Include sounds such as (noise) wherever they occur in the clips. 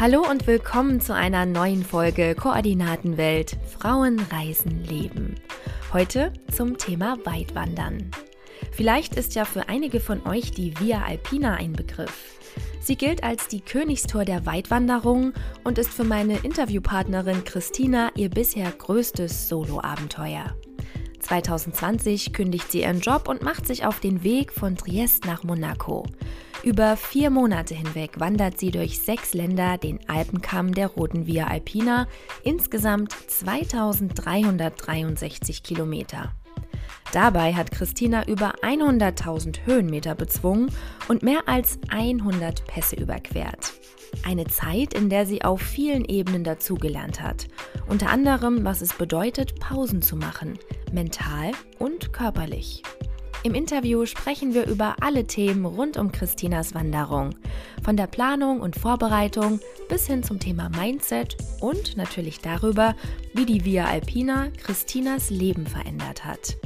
Hallo und willkommen zu einer neuen Folge Koordinatenwelt Frauen reisen leben. Heute zum Thema Weitwandern. Vielleicht ist ja für einige von euch die Via Alpina ein Begriff. Sie gilt als die Königstor der Weitwanderung und ist für meine Interviewpartnerin Christina ihr bisher größtes Solo-Abenteuer. 2020 kündigt sie ihren Job und macht sich auf den Weg von Triest nach Monaco. Über vier Monate hinweg wandert sie durch sechs Länder den Alpenkamm der Roten Via Alpina, insgesamt 2363 Kilometer. Dabei hat Christina über 100.000 Höhenmeter bezwungen und mehr als 100 Pässe überquert. Eine Zeit, in der sie auf vielen Ebenen dazugelernt hat. Unter anderem, was es bedeutet, Pausen zu machen, mental und körperlich. Im Interview sprechen wir über alle Themen rund um Christinas Wanderung. Von der Planung und Vorbereitung bis hin zum Thema Mindset und natürlich darüber, wie die Via Alpina Christinas Leben verändert hat.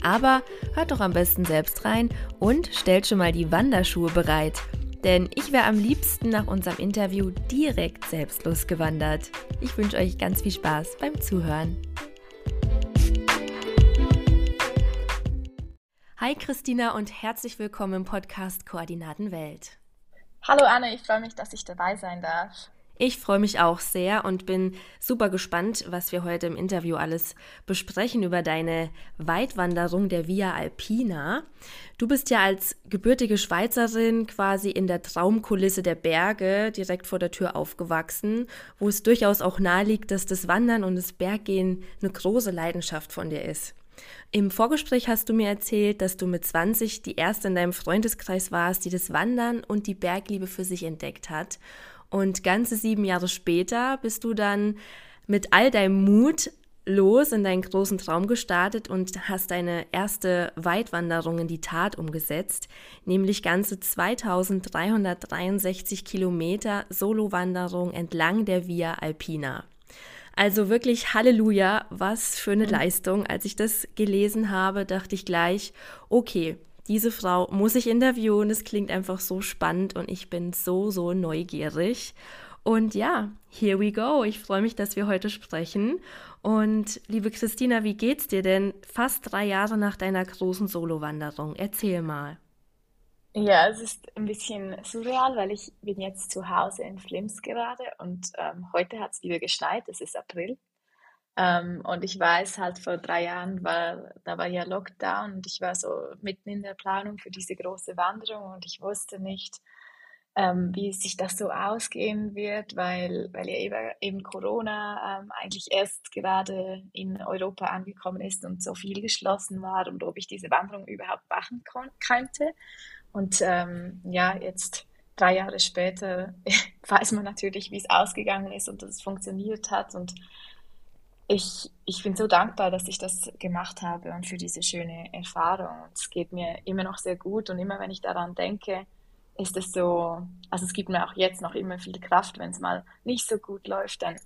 Aber hört doch am besten selbst rein und stellt schon mal die Wanderschuhe bereit. Denn ich wäre am liebsten nach unserem Interview direkt selbst losgewandert. Ich wünsche euch ganz viel Spaß beim Zuhören. Hi Christina und herzlich willkommen im Podcast Koordinaten Welt. Hallo Anne, ich freue mich, dass ich dabei sein darf. Ich freue mich auch sehr und bin super gespannt, was wir heute im Interview alles besprechen über deine Weitwanderung der Via Alpina. Du bist ja als gebürtige Schweizerin quasi in der Traumkulisse der Berge direkt vor der Tür aufgewachsen, wo es durchaus auch naheliegt, dass das Wandern und das Berggehen eine große Leidenschaft von dir ist. Im Vorgespräch hast du mir erzählt, dass du mit 20 die erste in deinem Freundeskreis warst, die das Wandern und die Bergliebe für sich entdeckt hat. Und ganze sieben Jahre später bist du dann mit all deinem Mut los in deinen großen Traum gestartet und hast deine erste Weitwanderung in die Tat umgesetzt, nämlich ganze 2363 Kilometer Solowanderung entlang der Via Alpina. Also wirklich Halleluja, was für eine mhm. Leistung. Als ich das gelesen habe, dachte ich gleich, okay, diese Frau muss ich interviewen. Es klingt einfach so spannend und ich bin so, so neugierig. Und ja, here we go. Ich freue mich, dass wir heute sprechen. Und liebe Christina, wie geht's dir denn fast drei Jahre nach deiner großen Solowanderung? Erzähl mal. Ja, es ist ein bisschen surreal, weil ich bin jetzt zu Hause in Flims gerade und ähm, heute hat es wieder geschneit, es ist April. Ähm, und ich weiß halt vor drei Jahren war, da war ja Lockdown und ich war so mitten in der Planung für diese große Wanderung und ich wusste nicht, ähm, wie sich das so ausgehen wird, weil, weil ja eben, eben Corona ähm, eigentlich erst gerade in Europa angekommen ist und so viel geschlossen war und ob ich diese Wanderung überhaupt machen könnte. Und ähm, ja, jetzt drei Jahre später (laughs) weiß man natürlich, wie es ausgegangen ist und dass es funktioniert hat. Und ich, ich bin so dankbar, dass ich das gemacht habe und für diese schöne Erfahrung. Und es geht mir immer noch sehr gut und immer wenn ich daran denke, ist es so, also es gibt mir auch jetzt noch immer viel Kraft, wenn es mal nicht so gut läuft, dann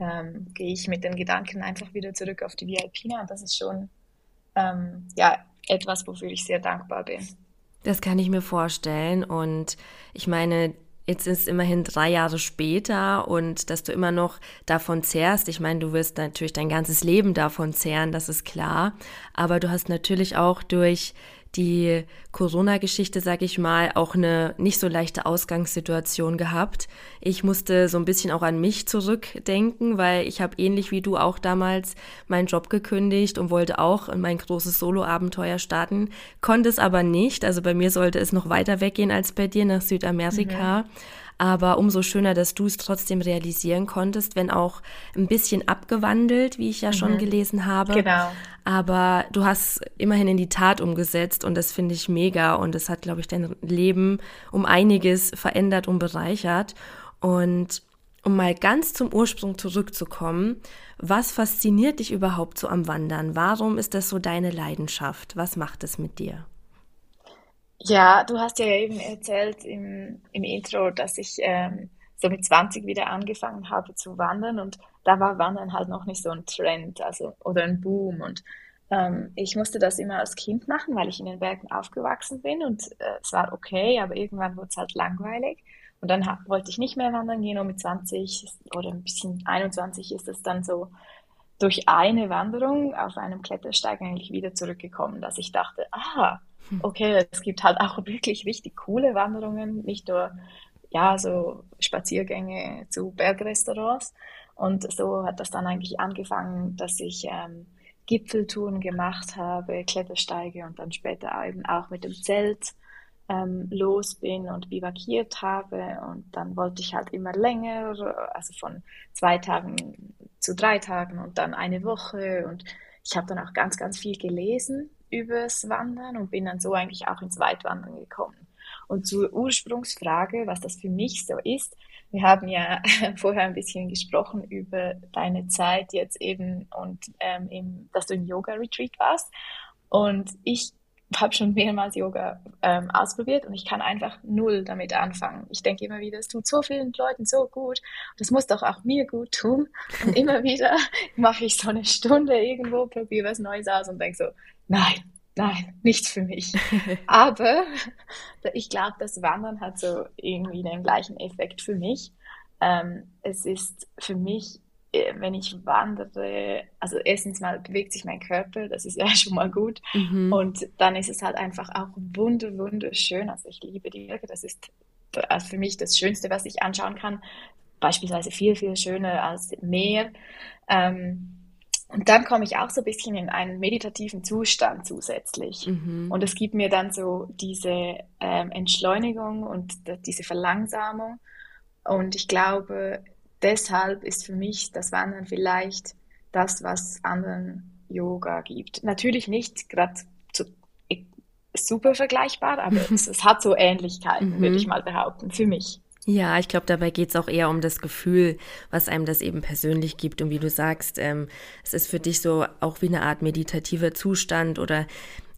ähm, gehe ich mit den Gedanken einfach wieder zurück auf die Vialpina und das ist schon ähm, ja, etwas, wofür ich sehr dankbar bin. Das kann ich mir vorstellen. Und ich meine, jetzt ist es immerhin drei Jahre später und dass du immer noch davon zehrst. Ich meine, du wirst natürlich dein ganzes Leben davon zehren, das ist klar. Aber du hast natürlich auch durch die Corona-Geschichte, sag ich mal, auch eine nicht so leichte Ausgangssituation gehabt. Ich musste so ein bisschen auch an mich zurückdenken, weil ich habe ähnlich wie du auch damals meinen Job gekündigt und wollte auch in mein großes Solo-Abenteuer starten, konnte es aber nicht. Also bei mir sollte es noch weiter weggehen als bei dir nach Südamerika. Mhm. Aber umso schöner, dass du es trotzdem realisieren konntest, wenn auch ein bisschen abgewandelt, wie ich ja mhm. schon gelesen habe. Genau. Aber du hast immerhin in die Tat umgesetzt und das finde ich mega und es hat, glaube ich, dein Leben um einiges verändert und bereichert. Und um mal ganz zum Ursprung zurückzukommen, was fasziniert dich überhaupt so am Wandern? Warum ist das so deine Leidenschaft? Was macht es mit dir? Ja, du hast ja eben erzählt im, im Intro, dass ich ähm, so mit 20 wieder angefangen habe zu wandern und da war Wandern halt noch nicht so ein Trend, also oder ein Boom und ähm, ich musste das immer als Kind machen, weil ich in den Bergen aufgewachsen bin und äh, es war okay, aber irgendwann wurde es halt langweilig Und dann wollte ich nicht mehr wandern gehen und mit 20 oder ein bisschen 21 ist es dann so durch eine Wanderung auf einem Klettersteig eigentlich wieder zurückgekommen, dass ich dachte, ah. Okay, es gibt halt auch (laughs) wirklich richtig coole Wanderungen, nicht nur ja, so Spaziergänge zu Bergrestaurants. Und so hat das dann eigentlich angefangen, dass ich ähm, Gipfeltouren gemacht habe, Klettersteige und dann später eben auch mit dem Zelt ähm, los bin und bivakiert habe. Und dann wollte ich halt immer länger, also von zwei Tagen zu drei Tagen und dann eine Woche. Und ich habe dann auch ganz, ganz viel gelesen übers Wandern und bin dann so eigentlich auch ins Weitwandern gekommen. Und zur Ursprungsfrage, was das für mich so ist, wir haben ja (laughs) vorher ein bisschen gesprochen über deine Zeit jetzt eben und ähm, im, dass du im Yoga-Retreat warst. Und ich habe schon mehrmals Yoga ähm, ausprobiert und ich kann einfach null damit anfangen. Ich denke immer wieder, es tut so vielen Leuten so gut. Das muss doch auch mir gut tun. Und immer (laughs) wieder (laughs) mache ich so eine Stunde irgendwo, probiere was Neues aus und denke so, nein, nein, nichts für mich. Aber (laughs) ich glaube, das Wandern hat so irgendwie den gleichen Effekt für mich. Ähm, es ist für mich, äh, wenn ich wandere, also erstens mal bewegt sich mein Körper, das ist ja (laughs) schon mal gut. Mhm. Und dann ist es halt einfach auch wunder, wunderschön. Also ich liebe die Berge, das ist also für mich das Schönste, was ich anschauen kann. Beispielsweise viel, viel schöner als Meer. Ähm, und dann komme ich auch so ein bisschen in einen meditativen Zustand zusätzlich. Mhm. Und es gibt mir dann so diese ähm, Entschleunigung und diese Verlangsamung. Und ich glaube, deshalb ist für mich das Wandern vielleicht das, was anderen Yoga gibt. Natürlich nicht gerade super vergleichbar, aber (laughs) es, es, hat so Ähnlichkeiten, mhm. würde ich mal behaupten, für mich. Ja, ich glaube, dabei geht es auch eher um das Gefühl, was einem das eben persönlich gibt. Und wie du sagst, ähm, es ist für dich so auch wie eine Art meditativer Zustand oder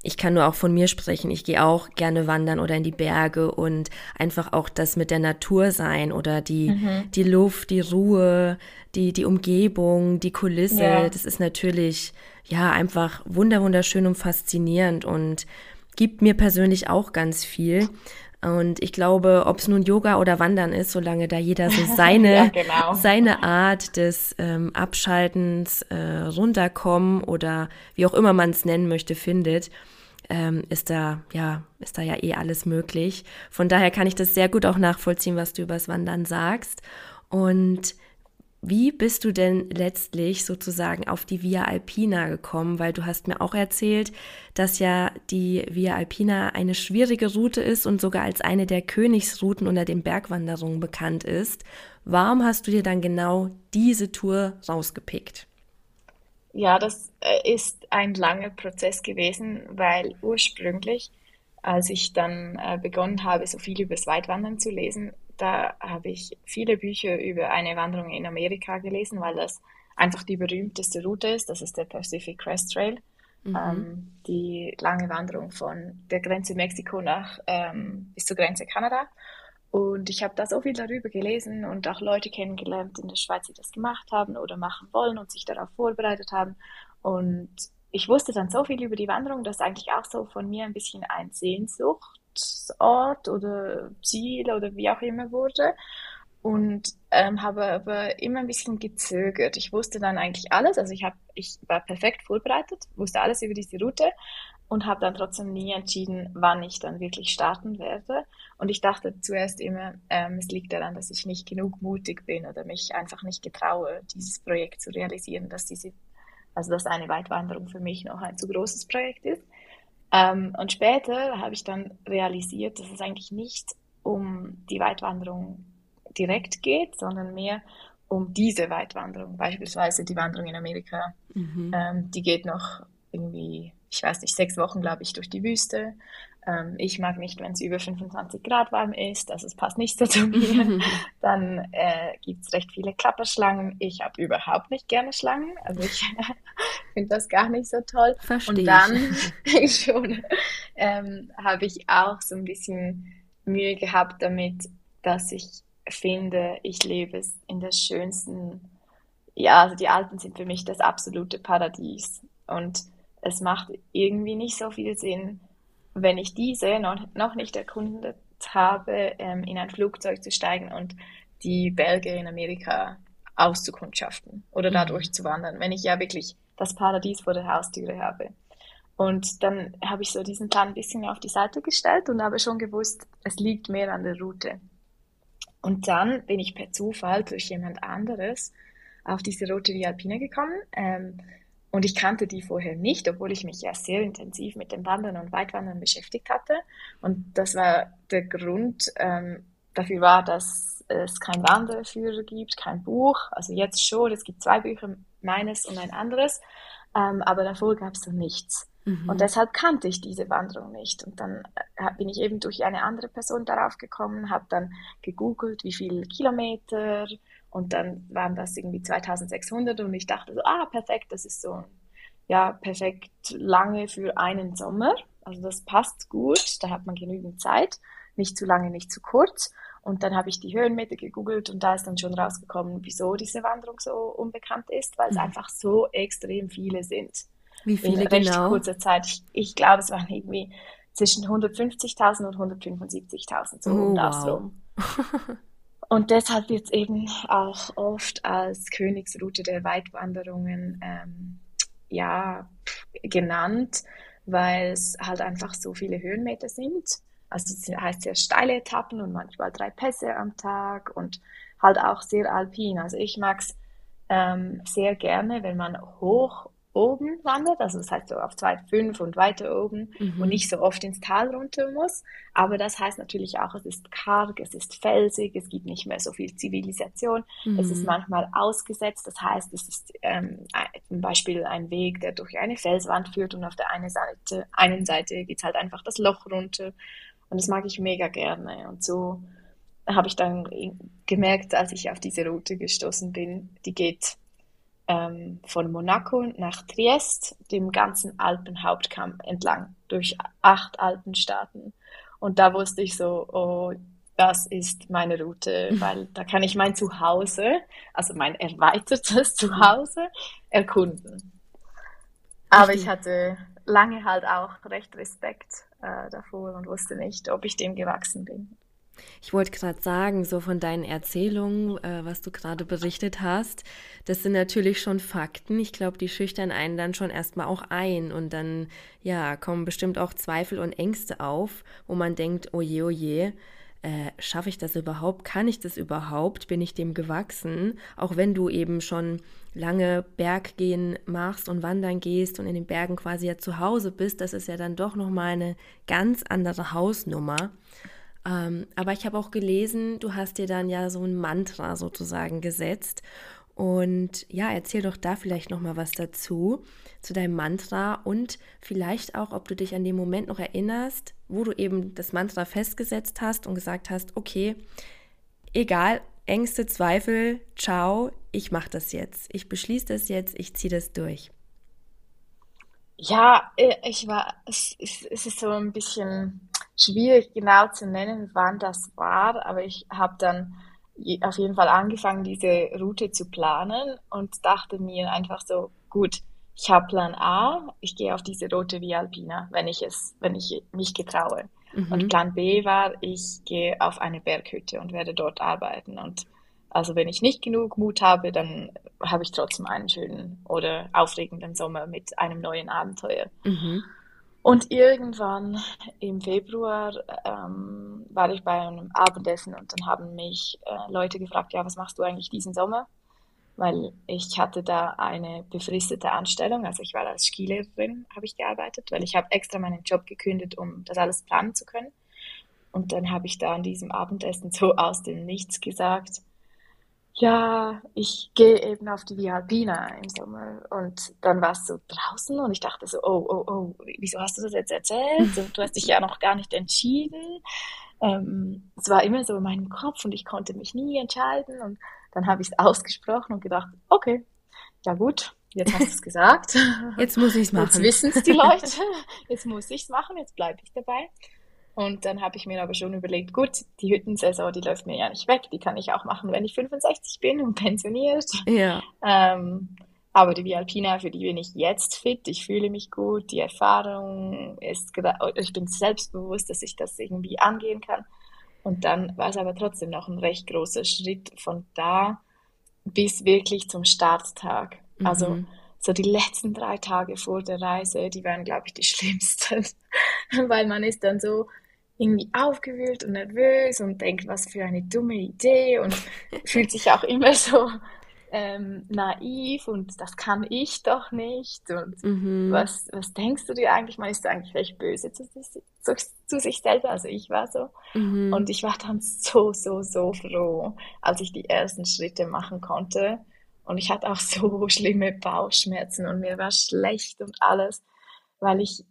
ich kann nur auch von mir sprechen. Ich gehe auch gerne wandern oder in die Berge und einfach auch das mit der Natur sein oder die, mhm. die Luft, die Ruhe, die, die Umgebung, die Kulisse. Ja. Das ist natürlich, ja, einfach wunder, wunderschön und faszinierend und gibt mir persönlich auch ganz viel. Und ich glaube, ob es nun Yoga oder Wandern ist, solange da jeder so (laughs) seine, ja, genau. seine Art des ähm, Abschaltens, äh, runterkommen oder wie auch immer man es nennen möchte, findet, ähm, ist da, ja, ist da ja eh alles möglich. Von daher kann ich das sehr gut auch nachvollziehen, was du übers Wandern sagst. Und wie bist du denn letztlich sozusagen auf die Via Alpina gekommen? Weil du hast mir auch erzählt, dass ja die Via Alpina eine schwierige Route ist und sogar als eine der Königsrouten unter den Bergwanderungen bekannt ist. Warum hast du dir dann genau diese Tour rausgepickt? Ja, das äh, ist ein langer Prozess gewesen, weil ursprünglich, als ich dann äh, begonnen habe, so viel über das Weitwandern zu lesen, da habe ich viele Bücher über eine Wanderung in Amerika gelesen, weil das einfach die berühmteste Route ist. Das ist der Pacific Crest Trail. Mhm. Ähm, die lange Wanderung von der Grenze Mexiko nach ähm, bis zur Grenze Kanada. Und ich habe da so viel darüber gelesen und auch Leute kennengelernt in der Schweiz, die das gemacht haben oder machen wollen und sich darauf vorbereitet haben. Und ich wusste dann so viel über die Wanderung, dass eigentlich auch so von mir ein bisschen ein Sehnsucht Ort oder Ziel oder wie auch immer wurde und ähm, habe aber immer ein bisschen gezögert. Ich wusste dann eigentlich alles, also ich, hab, ich war perfekt vorbereitet, wusste alles über diese Route und habe dann trotzdem nie entschieden, wann ich dann wirklich starten werde. Und ich dachte zuerst immer, ähm, es liegt daran, dass ich nicht genug mutig bin oder mich einfach nicht getraue, dieses Projekt zu realisieren, dass diese, also dass eine Weitwanderung für mich noch ein zu großes Projekt ist. Ähm, und später habe ich dann realisiert, dass es eigentlich nicht um die Weitwanderung direkt geht, sondern mehr um diese Weitwanderung, beispielsweise die Wanderung in Amerika. Mhm. Ähm, die geht noch irgendwie, ich weiß nicht, sechs Wochen, glaube ich, durch die Wüste. Ähm, ich mag nicht, wenn es über 25 Grad warm ist, also es passt nicht so zu mir. (laughs) Dann äh, gibt es recht viele Klapperschlangen. Ich habe überhaupt nicht gerne Schlangen, also ich (laughs) finde das gar nicht so toll. Verstehe Und dann (laughs) schon ähm, habe ich auch so ein bisschen Mühe gehabt damit, dass ich finde, ich lebe es in der schönsten, ja, also die Alpen sind für mich das absolute Paradies. Und es macht irgendwie nicht so viel Sinn, wenn ich diese noch, noch nicht erkundet habe, ähm, in ein Flugzeug zu steigen und die Berge in Amerika auszukundschaften oder mhm. dadurch zu wandern, wenn ich ja wirklich das Paradies vor der Haustüre habe. Und dann habe ich so diesen Plan ein bisschen auf die Seite gestellt und habe schon gewusst, es liegt mehr an der Route. Und dann bin ich per Zufall durch jemand anderes auf diese Route Via Alpina gekommen. Ähm, und ich kannte die vorher nicht, obwohl ich mich ja sehr intensiv mit dem Wandern und Weitwandern beschäftigt hatte. Und das war der Grund ähm, dafür war, dass es kein Wanderführer gibt, kein Buch. Also jetzt schon, es gibt zwei Bücher, meines und ein anderes. Ähm, aber davor gab es so nichts. Mhm. Und deshalb kannte ich diese Wanderung nicht. Und dann äh, bin ich eben durch eine andere Person darauf gekommen, habe dann gegoogelt, wie viele Kilometer und dann waren das irgendwie 2600 und ich dachte so, ah, perfekt, das ist so, ja, perfekt lange für einen Sommer. Also das passt gut, da hat man genügend Zeit, nicht zu lange, nicht zu kurz. Und dann habe ich die Höhenmeter gegoogelt und da ist dann schon rausgekommen, wieso diese Wanderung so unbekannt ist, weil es mhm. einfach so extrem viele sind. Wie viele in recht genau? kurzer Zeit. Ich, ich glaube, es waren irgendwie zwischen 150.000 und 175.000 so oh, um das wow. rum. (laughs) Und deshalb wird es eben auch oft als Königsroute der Weitwanderungen ähm, ja, genannt, weil es halt einfach so viele Höhenmeter sind. Also das heißt sehr steile Etappen und manchmal drei Pässe am Tag und halt auch sehr alpin. Also ich mag es ähm, sehr gerne, wenn man hoch oben wandert, also das heißt so auf 2,5 und weiter oben mhm. und nicht so oft ins Tal runter muss. Aber das heißt natürlich auch, es ist karg, es ist felsig, es gibt nicht mehr so viel Zivilisation, mhm. es ist mhm. manchmal ausgesetzt, das heißt, es ist ähm, zum Beispiel ein Weg, der durch eine Felswand führt und auf der einen Seite, einen Seite geht halt einfach das Loch runter und das mag ich mega gerne und so habe ich dann gemerkt, als ich auf diese Route gestoßen bin, die geht ähm, von Monaco nach Triest, dem ganzen Alpenhauptkamm entlang, durch acht Alpenstaaten. Und da wusste ich so, oh, das ist meine Route, (laughs) weil da kann ich mein Zuhause, also mein erweitertes (laughs) Zuhause, erkunden. Aber ich hatte lange halt auch recht Respekt äh, davor und wusste nicht, ob ich dem gewachsen bin. Ich wollte gerade sagen, so von deinen Erzählungen, äh, was du gerade berichtet hast, das sind natürlich schon Fakten. Ich glaube, die schüchtern einen dann schon erstmal auch ein und dann, ja, kommen bestimmt auch Zweifel und Ängste auf, wo man denkt, oje, oje, äh, schaffe ich das überhaupt? Kann ich das überhaupt? Bin ich dem gewachsen? Auch wenn du eben schon lange Berggehen machst und wandern gehst und in den Bergen quasi ja zu Hause bist, das ist ja dann doch nochmal eine ganz andere Hausnummer. Ähm, aber ich habe auch gelesen, du hast dir dann ja so ein Mantra sozusagen gesetzt. Und ja, erzähl doch da vielleicht noch mal was dazu, zu deinem Mantra und vielleicht auch, ob du dich an den Moment noch erinnerst, wo du eben das Mantra festgesetzt hast und gesagt hast, okay, egal, Ängste, Zweifel, ciao, ich mache das jetzt. Ich beschließe das jetzt, ich ziehe das durch. Ja, äh, ich war, es, es ist so ein bisschen schwierig genau zu nennen, wann das war, aber ich habe dann auf jeden Fall angefangen, diese Route zu planen und dachte mir einfach so, gut, ich habe Plan A, ich gehe auf diese Route Via Alpina, wenn ich es, wenn ich mich getraue. Mhm. Und Plan B war, ich gehe auf eine Berghütte und werde dort arbeiten. Und also wenn ich nicht genug Mut habe, dann habe ich trotzdem einen schönen oder aufregenden Sommer mit einem neuen Abenteuer. Mhm. Und irgendwann im Februar ähm, war ich bei einem Abendessen und dann haben mich äh, Leute gefragt, ja, was machst du eigentlich diesen Sommer? Weil ich hatte da eine befristete Anstellung, also ich war als Skilehrerin, habe ich gearbeitet, weil ich habe extra meinen Job gekündigt, um das alles planen zu können. Und dann habe ich da an diesem Abendessen so aus dem Nichts gesagt, ja, ich gehe eben auf die Via Alpina im Sommer und dann war es so draußen und ich dachte so, oh, oh, oh, wieso hast du das jetzt erzählt? Und du hast dich ja noch gar nicht entschieden. Ähm, es war immer so in meinem Kopf und ich konnte mich nie entscheiden und dann habe ich es ausgesprochen und gedacht, okay, ja gut, jetzt hast du es gesagt. (laughs) Jetzt muss ich es machen. Jetzt wissen es die Leute, jetzt muss ich es machen, jetzt bleibe ich dabei. Und dann habe ich mir aber schon überlegt, gut, die Hüttensaison, die läuft mir ja nicht weg, die kann ich auch machen, wenn ich 65 bin und (laughs) pensioniert. Ja. Ähm, Aber die Alpina, für die bin ich jetzt fit, ich fühle mich gut, die Erfahrung ist, ich bin selbstbewusst, dass ich das irgendwie angehen kann. Und dann war es aber trotzdem noch ein recht großer Schritt von da bis wirklich zum Starttag. Also mhm. Also so die letzten drei Tage vor der Reise, die waren, glaube ich, die (laughs) schlimmsten, weil man ist dann so irgendwie aufgewühlt und nervös und denkt, was für eine dumme Idee und (laughs) fühlt sich auch immer so ähm, naiv und das kann ich doch nicht und mhm. was, was denkst du dir eigentlich? Man ist eigentlich recht böse zu, zu, zu sich selber, also ich war so mhm. und ich war dann so, so, so froh, als ich die ersten Schritte machen konnte und ich hatte auch so (laughs) schlimme Bauchschmerzen und mir war schlecht und alles, weil ich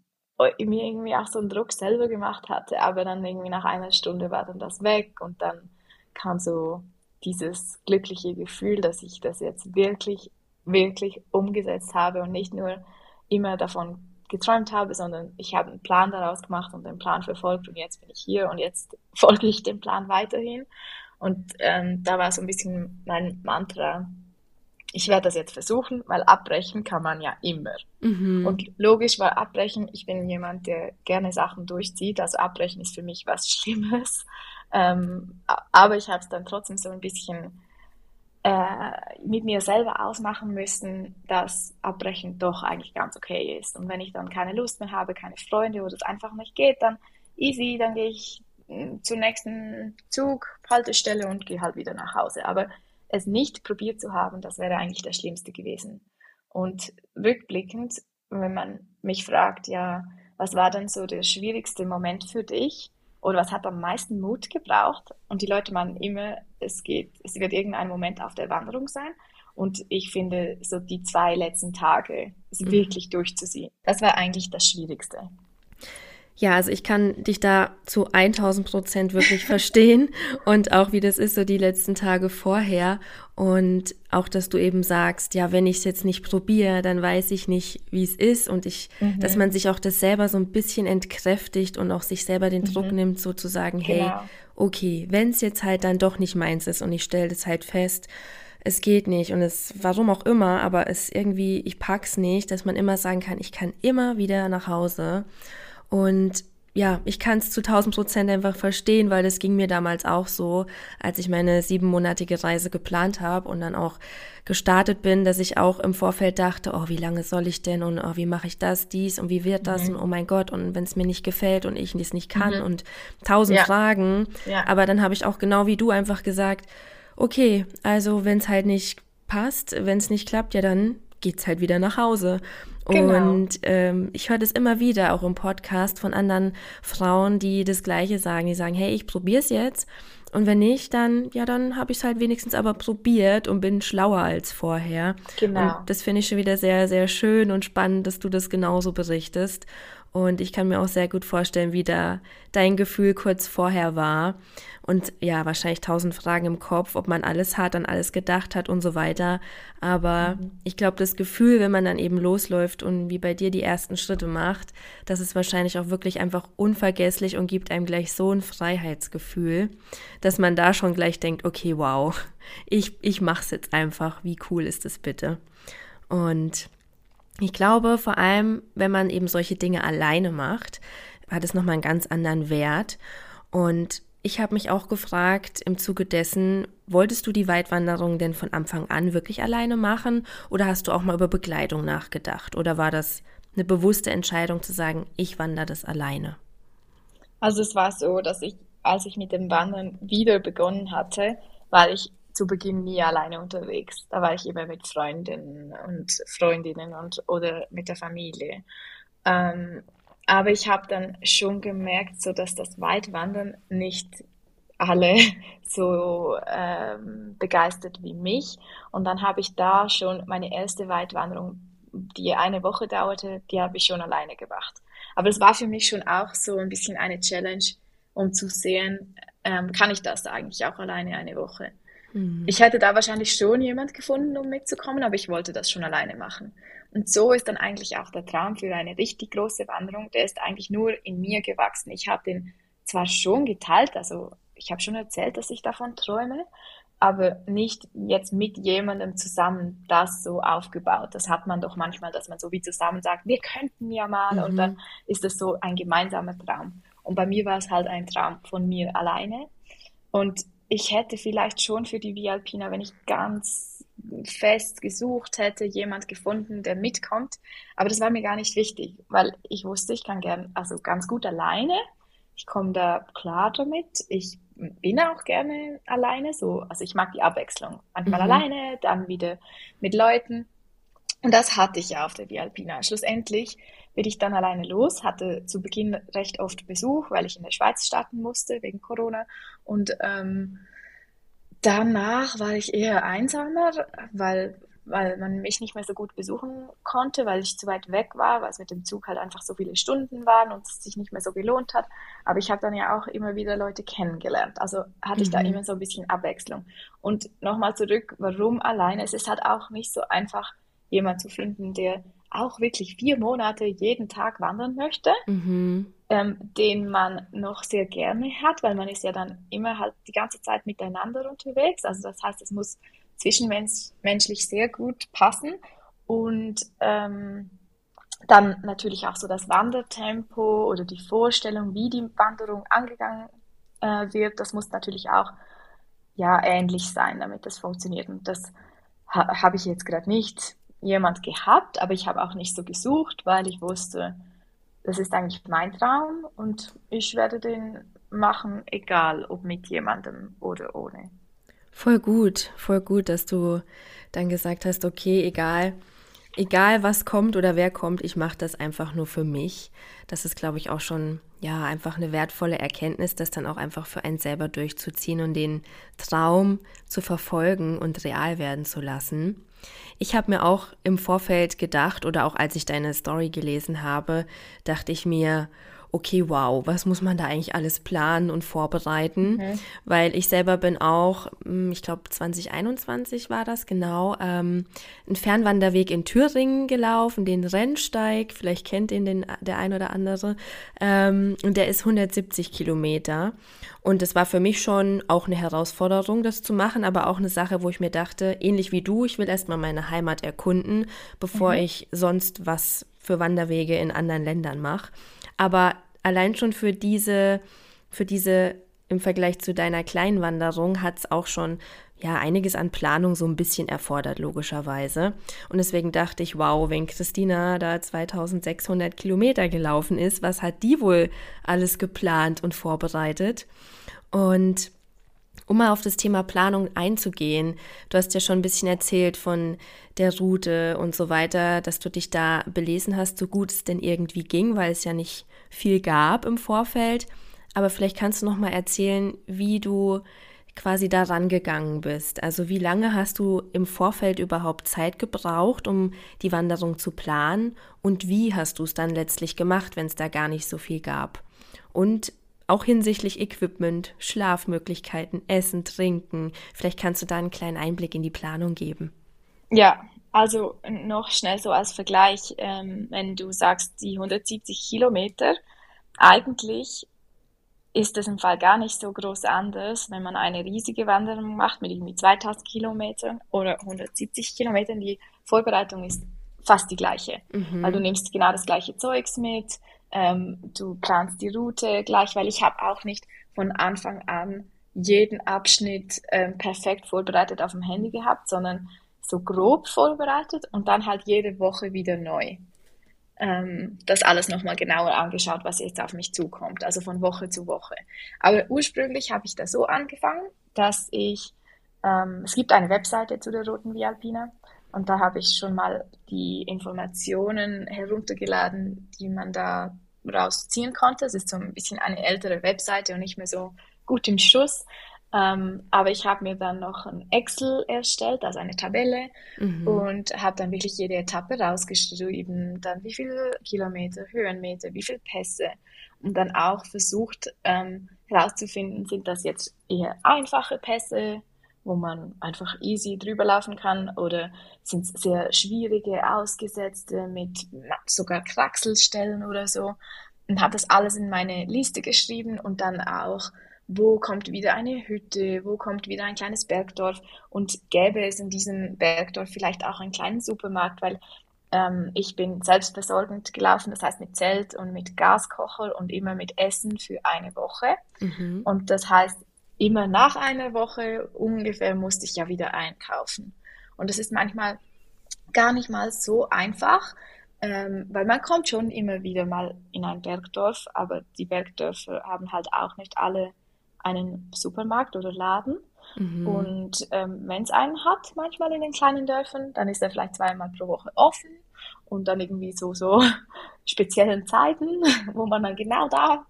mir irgendwie auch so einen Druck selber gemacht hatte, aber dann irgendwie nach einer Stunde war dann das weg und dann kam so dieses glückliche Gefühl, dass ich das jetzt wirklich, wirklich umgesetzt habe und nicht nur immer davon geträumt habe, sondern ich habe einen Plan daraus gemacht und den Plan verfolgt und jetzt bin ich hier und jetzt (laughs) folge ich dem Plan weiterhin. Und ähm, da war so ein bisschen mein Mantra, ich werde das jetzt versuchen, weil abbrechen kann man ja immer. Mhm. Und logisch weil abbrechen, ich bin jemand, der gerne Sachen durchzieht, also abbrechen ist für mich was (laughs) Schlimmes. Ähm, aber ich habe es dann trotzdem so ein bisschen äh, mit mir selber ausmachen müssen, dass Abbrechen doch eigentlich ganz okay ist. Und wenn ich dann keine Lust mehr habe, keine Freunde oder es einfach nicht geht, dann easy, dann gehe ich hm, zur nächsten Zug, Haltestelle und gehe halt wieder nach Hause. Aber es nicht probiert zu haben, das wäre eigentlich das Schlimmste gewesen. Und rückblickend, wenn man mich fragt, ja, was war denn so der schwierigste Moment für dich? Oder was hat am meisten Mut gebraucht? Und die Leute meinen immer, es geht, es wird irgendein Moment auf der Wanderung sein. Und ich finde, so die zwei letzten Tage mhm. wirklich durchzuziehen, das war eigentlich das Schwierigste. Ja, also ich kann dich da zu 1000 Prozent wirklich (laughs) verstehen und auch wie das ist so die letzten Tage vorher und auch, dass du eben sagst, ja, wenn ich es jetzt nicht probiere, dann weiß ich nicht, wie es ist und ich, mhm. dass man sich auch das selber so ein bisschen entkräftigt und auch sich selber den Druck mhm. nimmt, sozusagen, genau. hey, okay, wenn es jetzt halt dann doch nicht meins ist und ich stelle das halt fest, es geht nicht und es, warum auch immer, aber es irgendwie, ich pack's nicht, dass man immer sagen kann, ich kann immer wieder nach Hause und ja, ich kann es zu 1000 Prozent einfach verstehen, weil das ging mir damals auch so, als ich meine siebenmonatige Reise geplant habe und dann auch gestartet bin, dass ich auch im Vorfeld dachte, oh, wie lange soll ich denn und oh, wie mache ich das, dies und wie wird das mhm. und oh mein Gott und wenn es mir nicht gefällt und ich es nicht kann mhm. und tausend ja. Fragen. Ja. Aber dann habe ich auch genau wie du einfach gesagt, okay, also wenn es halt nicht passt, wenn es nicht klappt, ja dann geht's halt wieder nach Hause. Genau. Und ähm, ich höre das immer wieder auch im Podcast von anderen Frauen, die das Gleiche sagen. Die sagen, hey, ich probiere es jetzt. Und wenn nicht, dann, ja, dann habe ich es halt wenigstens aber probiert und bin schlauer als vorher. Genau. Und das finde ich schon wieder sehr, sehr schön und spannend, dass du das genauso berichtest. Und ich kann mir auch sehr gut vorstellen, wie da dein Gefühl kurz vorher war. Und ja, wahrscheinlich tausend Fragen im Kopf, ob man alles hat, an alles gedacht hat und so weiter. Aber mhm. ich glaube, das Gefühl, wenn man dann eben losläuft und wie bei dir die ersten Schritte macht, das ist wahrscheinlich auch wirklich einfach unvergesslich und gibt einem gleich so ein Freiheitsgefühl, dass man da schon gleich denkt, okay, wow, (laughs) ich, ich mach's jetzt einfach. Wie cool ist das bitte? Und ich glaube, vor allem, wenn man eben solche Dinge alleine macht, hat es nochmal einen ganz anderen Wert. Und ich habe mich auch gefragt, im Zuge dessen, wolltest du die Weitwanderung denn von Anfang an wirklich alleine machen oder hast du auch mal über Begleitung nachgedacht? Oder war das eine bewusste Entscheidung zu sagen, ich wandere das alleine? Also es war so, dass ich, als ich mit dem Wandern wieder begonnen hatte, weil ich zu Beginn nie alleine unterwegs. Da war ich immer mit Freundinnen und Freundinnen und oder mit der Familie. Ähm, aber ich habe dann schon gemerkt, so dass das Weitwandern nicht alle (laughs) so ähm, begeistert wie mich. Und dann habe ich da schon meine erste Weitwanderung, die eine Woche dauerte, die habe ich schon alleine gemacht. Aber es war für mich schon auch so ein bisschen eine Challenge, um zu sehen, ähm, kann ich das eigentlich auch alleine eine Woche. Mhm. Ich hätte da wahrscheinlich schon jemand gefunden, um mitzukommen, aber ich wollte das schon alleine machen. Und so ist dann eigentlich auch der Traum für eine richtig große Wanderung, der ist eigentlich nur in mir gewachsen. Ich habe den zwar schon geteilt, also ich habe schon erzählt, dass ich davon träume, aber nicht jetzt mit jemandem zusammen das so aufgebaut. Das hat man doch manchmal, dass man so wie zusammen sagt, wir könnten ja mal mhm. und dann ist das so ein gemeinsamer Traum. Und bei mir war es halt ein Traum von mir alleine. Und ich hätte vielleicht schon für die Vialpina, wenn ich ganz fest gesucht hätte, jemand gefunden, der mitkommt. Aber das war mir gar nicht wichtig, weil ich wusste, ich kann gern, also ganz gut alleine. Ich komme da klar damit. Ich bin auch gerne alleine so. Also ich mag die Abwechslung. Manchmal mhm. alleine, dann wieder mit Leuten. Und das hatte ich ja auf der Vialpina. Schlussendlich bin ich dann alleine los, hatte zu Beginn recht oft Besuch, weil ich in der Schweiz starten musste wegen Corona. Und ähm, danach war ich eher einsamer, weil weil man mich nicht mehr so gut besuchen konnte, weil ich zu weit weg war, weil es mit dem Zug halt einfach so viele Stunden waren und es sich nicht mehr so gelohnt hat. Aber ich habe dann ja auch immer wieder Leute kennengelernt. Also hatte mhm. ich da mhm. immer so ein bisschen Abwechslung. Und nochmal zurück, warum alleine? Es ist halt auch nicht so einfach, jemand zu finden, der auch wirklich vier Monate jeden Tag wandern möchte, mhm. ähm, den man noch sehr gerne hat, weil man ist ja dann immer halt die ganze Zeit miteinander unterwegs. Also das heißt, es muss zwischenmenschlich sehr gut passen. Und ähm, dann natürlich auch so das Wandertempo oder die Vorstellung, wie die Wanderung angegangen äh, wird, das muss natürlich auch ja ähnlich sein, damit das funktioniert. Und das ha habe ich jetzt gerade nicht jemand gehabt, aber ich habe auch nicht so gesucht, weil ich wusste, das ist eigentlich mein Traum und ich werde den machen, egal ob mit jemandem oder ohne. Voll gut, voll gut, dass du dann gesagt hast, okay, egal, egal was kommt oder wer kommt, ich mache das einfach nur für mich. Das ist, glaube ich, auch schon ja einfach eine wertvolle Erkenntnis, das dann auch einfach für einen selber durchzuziehen und den Traum zu verfolgen und real werden zu lassen. Ich habe mir auch im Vorfeld gedacht oder auch als ich deine Story gelesen habe, dachte ich mir, okay, wow, was muss man da eigentlich alles planen und vorbereiten? Okay. Weil ich selber bin auch, hm, ich glaube 2021 war das genau, ähm, einen Fernwanderweg in Thüringen gelaufen, den Rennsteig, vielleicht kennt ihn den, der ein oder andere, ähm, und der ist 170 Kilometer. Und es war für mich schon auch eine Herausforderung, das zu machen, aber auch eine Sache, wo ich mir dachte, ähnlich wie du, ich will erstmal meine Heimat erkunden, bevor mhm. ich sonst was für Wanderwege in anderen Ländern mache. Aber allein schon für diese, für diese im Vergleich zu deiner kleinen Wanderung hat es auch schon ja einiges an Planung so ein bisschen erfordert, logischerweise. Und deswegen dachte ich, wow, wenn Christina da 2600 Kilometer gelaufen ist, was hat die wohl alles geplant und vorbereitet? Und um mal auf das Thema Planung einzugehen, du hast ja schon ein bisschen erzählt von der Route und so weiter, dass du dich da belesen hast, so gut es denn irgendwie ging, weil es ja nicht viel gab im Vorfeld. Aber vielleicht kannst du noch mal erzählen, wie du quasi daran gegangen bist. Also wie lange hast du im Vorfeld überhaupt Zeit gebraucht, um die Wanderung zu planen und wie hast du es dann letztlich gemacht, wenn es da gar nicht so viel gab? Und auch hinsichtlich Equipment, Schlafmöglichkeiten, Essen, Trinken. Vielleicht kannst du da einen kleinen Einblick in die Planung geben. Ja, also noch schnell so als Vergleich, ähm, wenn du sagst, die 170 Kilometer, eigentlich ist es im Fall gar nicht so groß anders, wenn man eine riesige Wanderung macht mit irgendwie 2000 Kilometern oder 170 Kilometern. Die Vorbereitung ist fast die gleiche, mhm. weil du nimmst genau das gleiche Zeugs mit, ähm, du planst die Route gleich, weil ich habe auch nicht von Anfang an jeden Abschnitt ähm, perfekt vorbereitet auf dem Handy gehabt, sondern so grob vorbereitet und dann halt jede Woche wieder neu. Ähm, das alles nochmal genauer angeschaut, was jetzt auf mich zukommt, also von Woche zu Woche. Aber ursprünglich habe ich da so angefangen, dass ich, ähm, es gibt eine Webseite zu der Roten Via Alpina und da habe ich schon mal die Informationen heruntergeladen, die man da rausziehen konnte. Es ist so ein bisschen eine ältere Webseite und nicht mehr so gut im Schuss. Ähm, aber ich habe mir dann noch ein Excel erstellt, also eine Tabelle, mhm. und habe dann wirklich jede Etappe rausgeschrieben, dann wie viele Kilometer, Höhenmeter, wie viele Pässe und dann auch versucht ähm, herauszufinden, sind das jetzt eher einfache Pässe, wo man einfach easy drüber laufen kann oder sind es sehr schwierige, ausgesetzte mit sogar Kraxelstellen oder so und habe das alles in meine Liste geschrieben und dann auch wo kommt wieder eine Hütte, wo kommt wieder ein kleines Bergdorf und gäbe es in diesem Bergdorf vielleicht auch einen kleinen Supermarkt, weil ähm, ich bin selbstversorgend gelaufen, das heißt mit Zelt und mit Gaskocher und immer mit Essen für eine Woche. Mhm. Und das heißt, immer nach einer Woche ungefähr musste ich ja wieder einkaufen. Und das ist manchmal gar nicht mal so einfach, ähm, weil man kommt schon immer wieder mal in ein Bergdorf, aber die Bergdörfer haben halt auch nicht alle einen Supermarkt oder Laden. Mhm. Und ähm, wenn es einen hat, manchmal in den kleinen Dörfern, dann ist er vielleicht zweimal pro Woche offen und dann irgendwie so, so (laughs) speziellen Zeiten, wo man dann genau da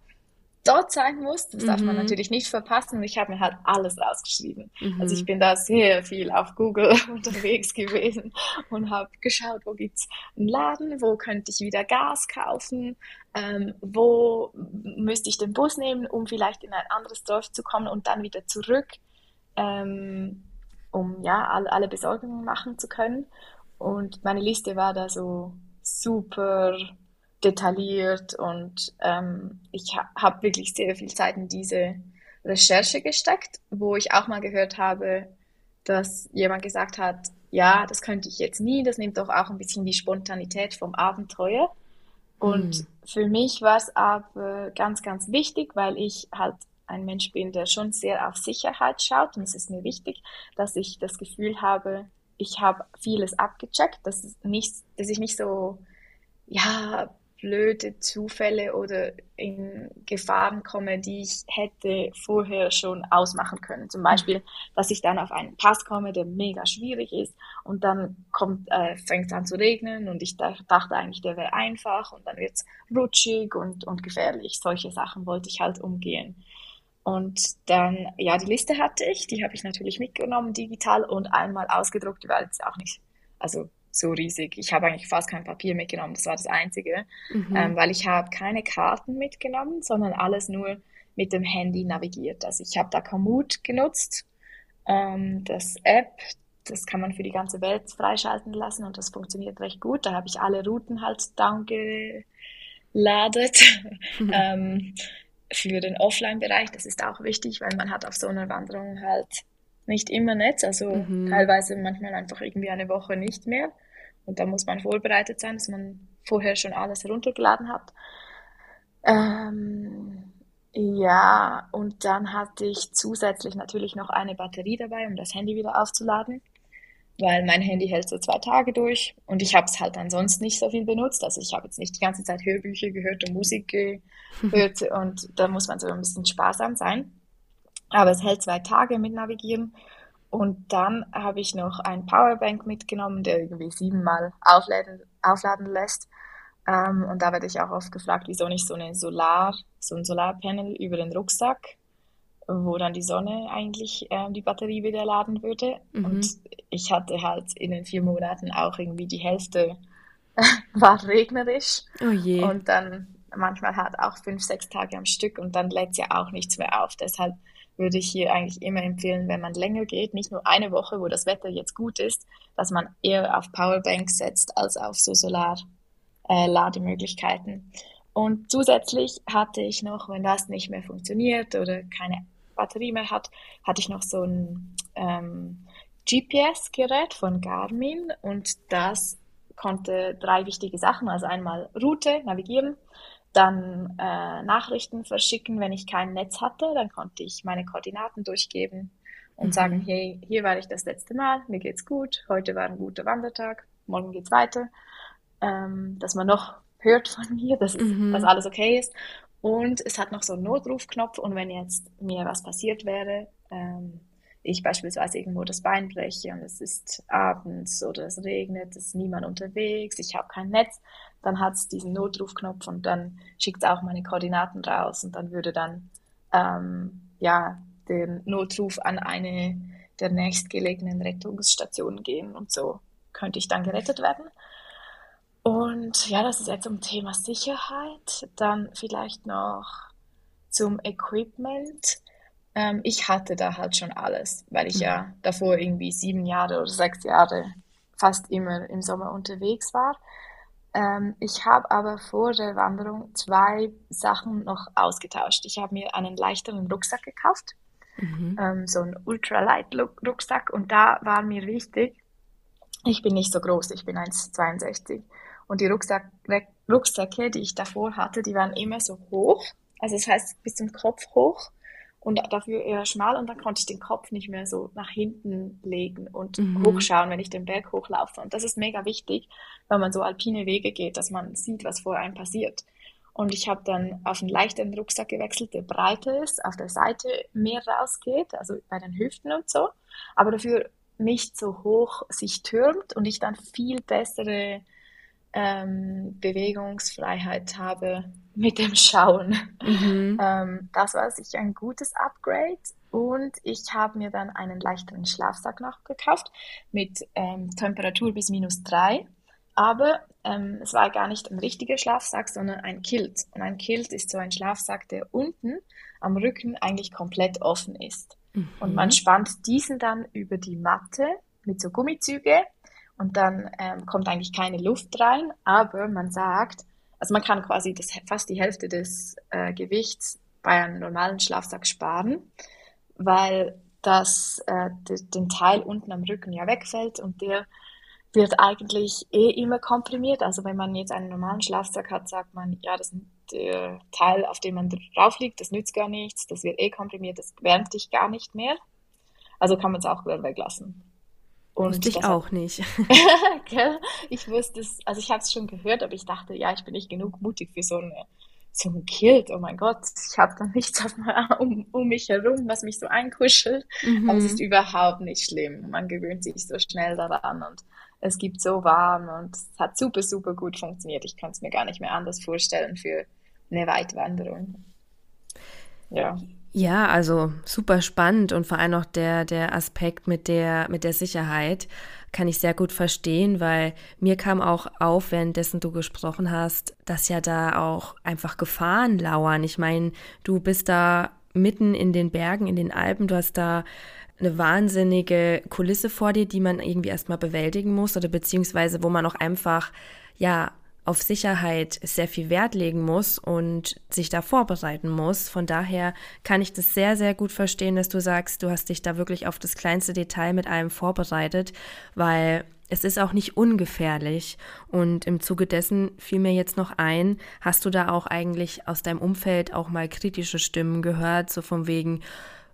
dort sein muss. Das mhm. darf man mhm. natürlich nicht verpassen. Und ich habe mir halt alles rausgeschrieben. Mhm. Also ich bin da sehr viel auf Google (laughs) unterwegs gewesen und habe geschaut, wo gibt's einen Laden, wo könnte ich wieder Gas kaufen, ähm, wo müsste ich den Bus nehmen, um vielleicht in ein anderes Dorf zu kommen und dann wieder zurück, ähm, um ja alle, alle Besorgungen machen zu können. Und meine Liste war da so super detailliert und ähm, ich ha habe wirklich sehr viel Zeit in diese Recherche gesteckt, wo ich auch mal gehört habe, dass jemand gesagt hat, ja, das könnte ich jetzt nie, das nimmt doch auch ein bisschen die Spontanität vom Abenteuer. Und mhm. für mich war es aber ganz, ganz wichtig, weil ich halt ein Mensch bin, der schon sehr auf Sicherheit schaut und es ist mir wichtig, dass ich das Gefühl habe, ich habe vieles abgecheckt, dass, nicht, dass ich nicht so ja, blöde Zufälle oder in Gefahren komme, die ich hätte vorher schon ausmachen können. Zum Beispiel, dass ich dann auf einen Pass komme, der mega schwierig ist und dann kommt, äh, fängt es an zu regnen und ich dachte eigentlich, der wäre einfach und dann wird es rutschig und, und gefährlich. Solche Sachen wollte ich halt umgehen. Und dann, ja, die Liste hatte ich, die habe ich natürlich mitgenommen, digital und einmal ausgedruckt, weil es auch nicht, also so riesig. Ich habe eigentlich fast kein Papier mitgenommen, das war das Einzige, mhm. ähm, weil ich habe keine Karten mitgenommen, sondern alles nur mit dem Handy navigiert. Also ich habe da Komoot genutzt, ähm, das App, das kann man für die ganze Welt freischalten lassen und das funktioniert recht gut. Da habe ich alle Routen halt downgeladet. Mhm. (laughs) ähm, für den Offline-Bereich, das ist auch wichtig, weil man hat auf so einer Wanderung halt nicht immer Netz, also mhm. teilweise manchmal einfach irgendwie eine Woche nicht mehr. Und da muss man vorbereitet sein, dass man vorher schon alles heruntergeladen hat. Ähm, ja, und dann hatte ich zusätzlich natürlich noch eine Batterie dabei, um das Handy wieder aufzuladen, weil mein Handy hält so zwei Tage durch und ich habe es halt ansonsten nicht so viel benutzt. Also ich habe jetzt nicht die ganze Zeit Hörbücher gehört und Musik (laughs) gehört und da muss man so ein bisschen sparsam sein. Aber es hält zwei Tage mit Navigieren. Und dann habe ich noch ein Powerbank mitgenommen, der irgendwie siebenmal aufladen, aufladen lässt. Ähm, und da werde ich auch oft gefragt, wieso nicht so eine Solar, so ein Solarpanel über den Rucksack, wo dann die Sonne eigentlich äh, die Batterie wieder laden würde. Mhm. Und ich hatte halt in den vier Monaten auch irgendwie die Hälfte (laughs) war regnerisch. Oh. Und dann manchmal halt auch fünf, sechs Tage am Stück und dann lädt es ja auch nichts mehr auf. Deshalb würde ich hier eigentlich immer empfehlen, wenn man länger geht, nicht nur eine Woche, wo das Wetter jetzt gut ist, dass man eher auf Powerbanks setzt als auf so Solar-Lademöglichkeiten. Äh, und zusätzlich hatte ich noch, wenn das nicht mehr funktioniert oder keine Batterie mehr hat, hatte ich noch so ein ähm, GPS-Gerät von Garmin und das konnte drei wichtige Sachen, also einmal Route, navigieren, dann äh, Nachrichten verschicken, wenn ich kein Netz hatte. Dann konnte ich meine Koordinaten durchgeben und mhm. sagen, hey, hier war ich das letzte Mal, mir geht's gut, heute war ein guter Wandertag, morgen geht's weiter. Ähm, dass man noch hört von mir, dass, mhm. dass alles okay ist. Und es hat noch so einen Notrufknopf und wenn jetzt mir was passiert wäre, ähm, ich beispielsweise irgendwo das Bein breche und es ist abends oder es regnet, es ist niemand unterwegs, ich habe kein Netz, dann hat es diesen Notrufknopf und dann schickt es auch meine Koordinaten raus und dann würde dann ähm, ja den Notruf an eine der nächstgelegenen Rettungsstationen gehen und so könnte ich dann gerettet werden. Und ja, das ist jetzt zum Thema Sicherheit. Dann vielleicht noch zum Equipment. Ähm, ich hatte da halt schon alles, weil ich mhm. ja davor irgendwie sieben Jahre oder sechs Jahre fast immer im Sommer unterwegs war. Ähm, ich habe aber vor der Wanderung zwei Sachen noch ausgetauscht. Ich habe mir einen leichteren Rucksack gekauft, mhm. ähm, so einen Ultralight-Rucksack. Und da war mir wichtig, ich bin nicht so groß, ich bin 1,62. Und die Rucksack Rucksäcke, die ich davor hatte, die waren immer so hoch. Also das heißt bis zum Kopf hoch und dafür eher schmal und dann konnte ich den Kopf nicht mehr so nach hinten legen und mhm. hochschauen, wenn ich den Berg hochlaufe. Und das ist mega wichtig, wenn man so alpine Wege geht, dass man sieht, was vor einem passiert. Und ich habe dann auf einen leichteren Rucksack gewechselt, der breiter ist, auf der Seite mehr rausgeht, also bei den Hüften und so, aber dafür nicht so hoch sich türmt und ich dann viel bessere ähm, Bewegungsfreiheit habe mit dem Schauen. Mhm. Ähm, das war sicher ein gutes Upgrade. Und ich habe mir dann einen leichteren Schlafsack noch gekauft mit ähm, Temperatur bis minus drei. Aber ähm, es war gar nicht ein richtiger Schlafsack, sondern ein Kilt. Und ein Kilt ist so ein Schlafsack, der unten am Rücken eigentlich komplett offen ist. Mhm. Und man spannt diesen dann über die Matte mit so Gummizüge und dann ähm, kommt eigentlich keine Luft rein, aber man sagt, also man kann quasi das, fast die Hälfte des äh, Gewichts bei einem normalen Schlafsack sparen, weil das äh, den Teil unten am Rücken ja wegfällt und der wird eigentlich eh immer komprimiert. Also wenn man jetzt einen normalen Schlafsack hat, sagt man, ja, das der Teil, auf dem man drauf liegt, das nützt gar nichts, das wird eh komprimiert, das wärmt dich gar nicht mehr. Also kann man es auch weglassen. Und wusste ich auch nicht. (laughs) ich wusste es, also ich habe es schon gehört, aber ich dachte, ja, ich bin nicht genug mutig für so, eine, so ein Kilt. Oh mein Gott, ich habe da nichts (laughs) um, um, mich herum, was mich so einkuschelt. Mhm. Aber es ist überhaupt nicht schlimm. Man gewöhnt sich so schnell daran und es gibt so warm und es hat super, super gut funktioniert. Ich kann es mir gar nicht mehr anders vorstellen für eine Weitwanderung. Ja. Ja, also super spannend und vor allem auch der, der Aspekt mit der, mit der Sicherheit kann ich sehr gut verstehen, weil mir kam auch auf, währenddessen du gesprochen hast, dass ja da auch einfach Gefahren lauern. Ich meine, du bist da mitten in den Bergen, in den Alpen, du hast da eine wahnsinnige Kulisse vor dir, die man irgendwie erstmal bewältigen muss oder beziehungsweise wo man auch einfach, ja, auf Sicherheit sehr viel Wert legen muss und sich da vorbereiten muss. Von daher kann ich das sehr, sehr gut verstehen, dass du sagst, du hast dich da wirklich auf das kleinste Detail mit allem vorbereitet, weil es ist auch nicht ungefährlich. Und im Zuge dessen fiel mir jetzt noch ein, hast du da auch eigentlich aus deinem Umfeld auch mal kritische Stimmen gehört, so von wegen,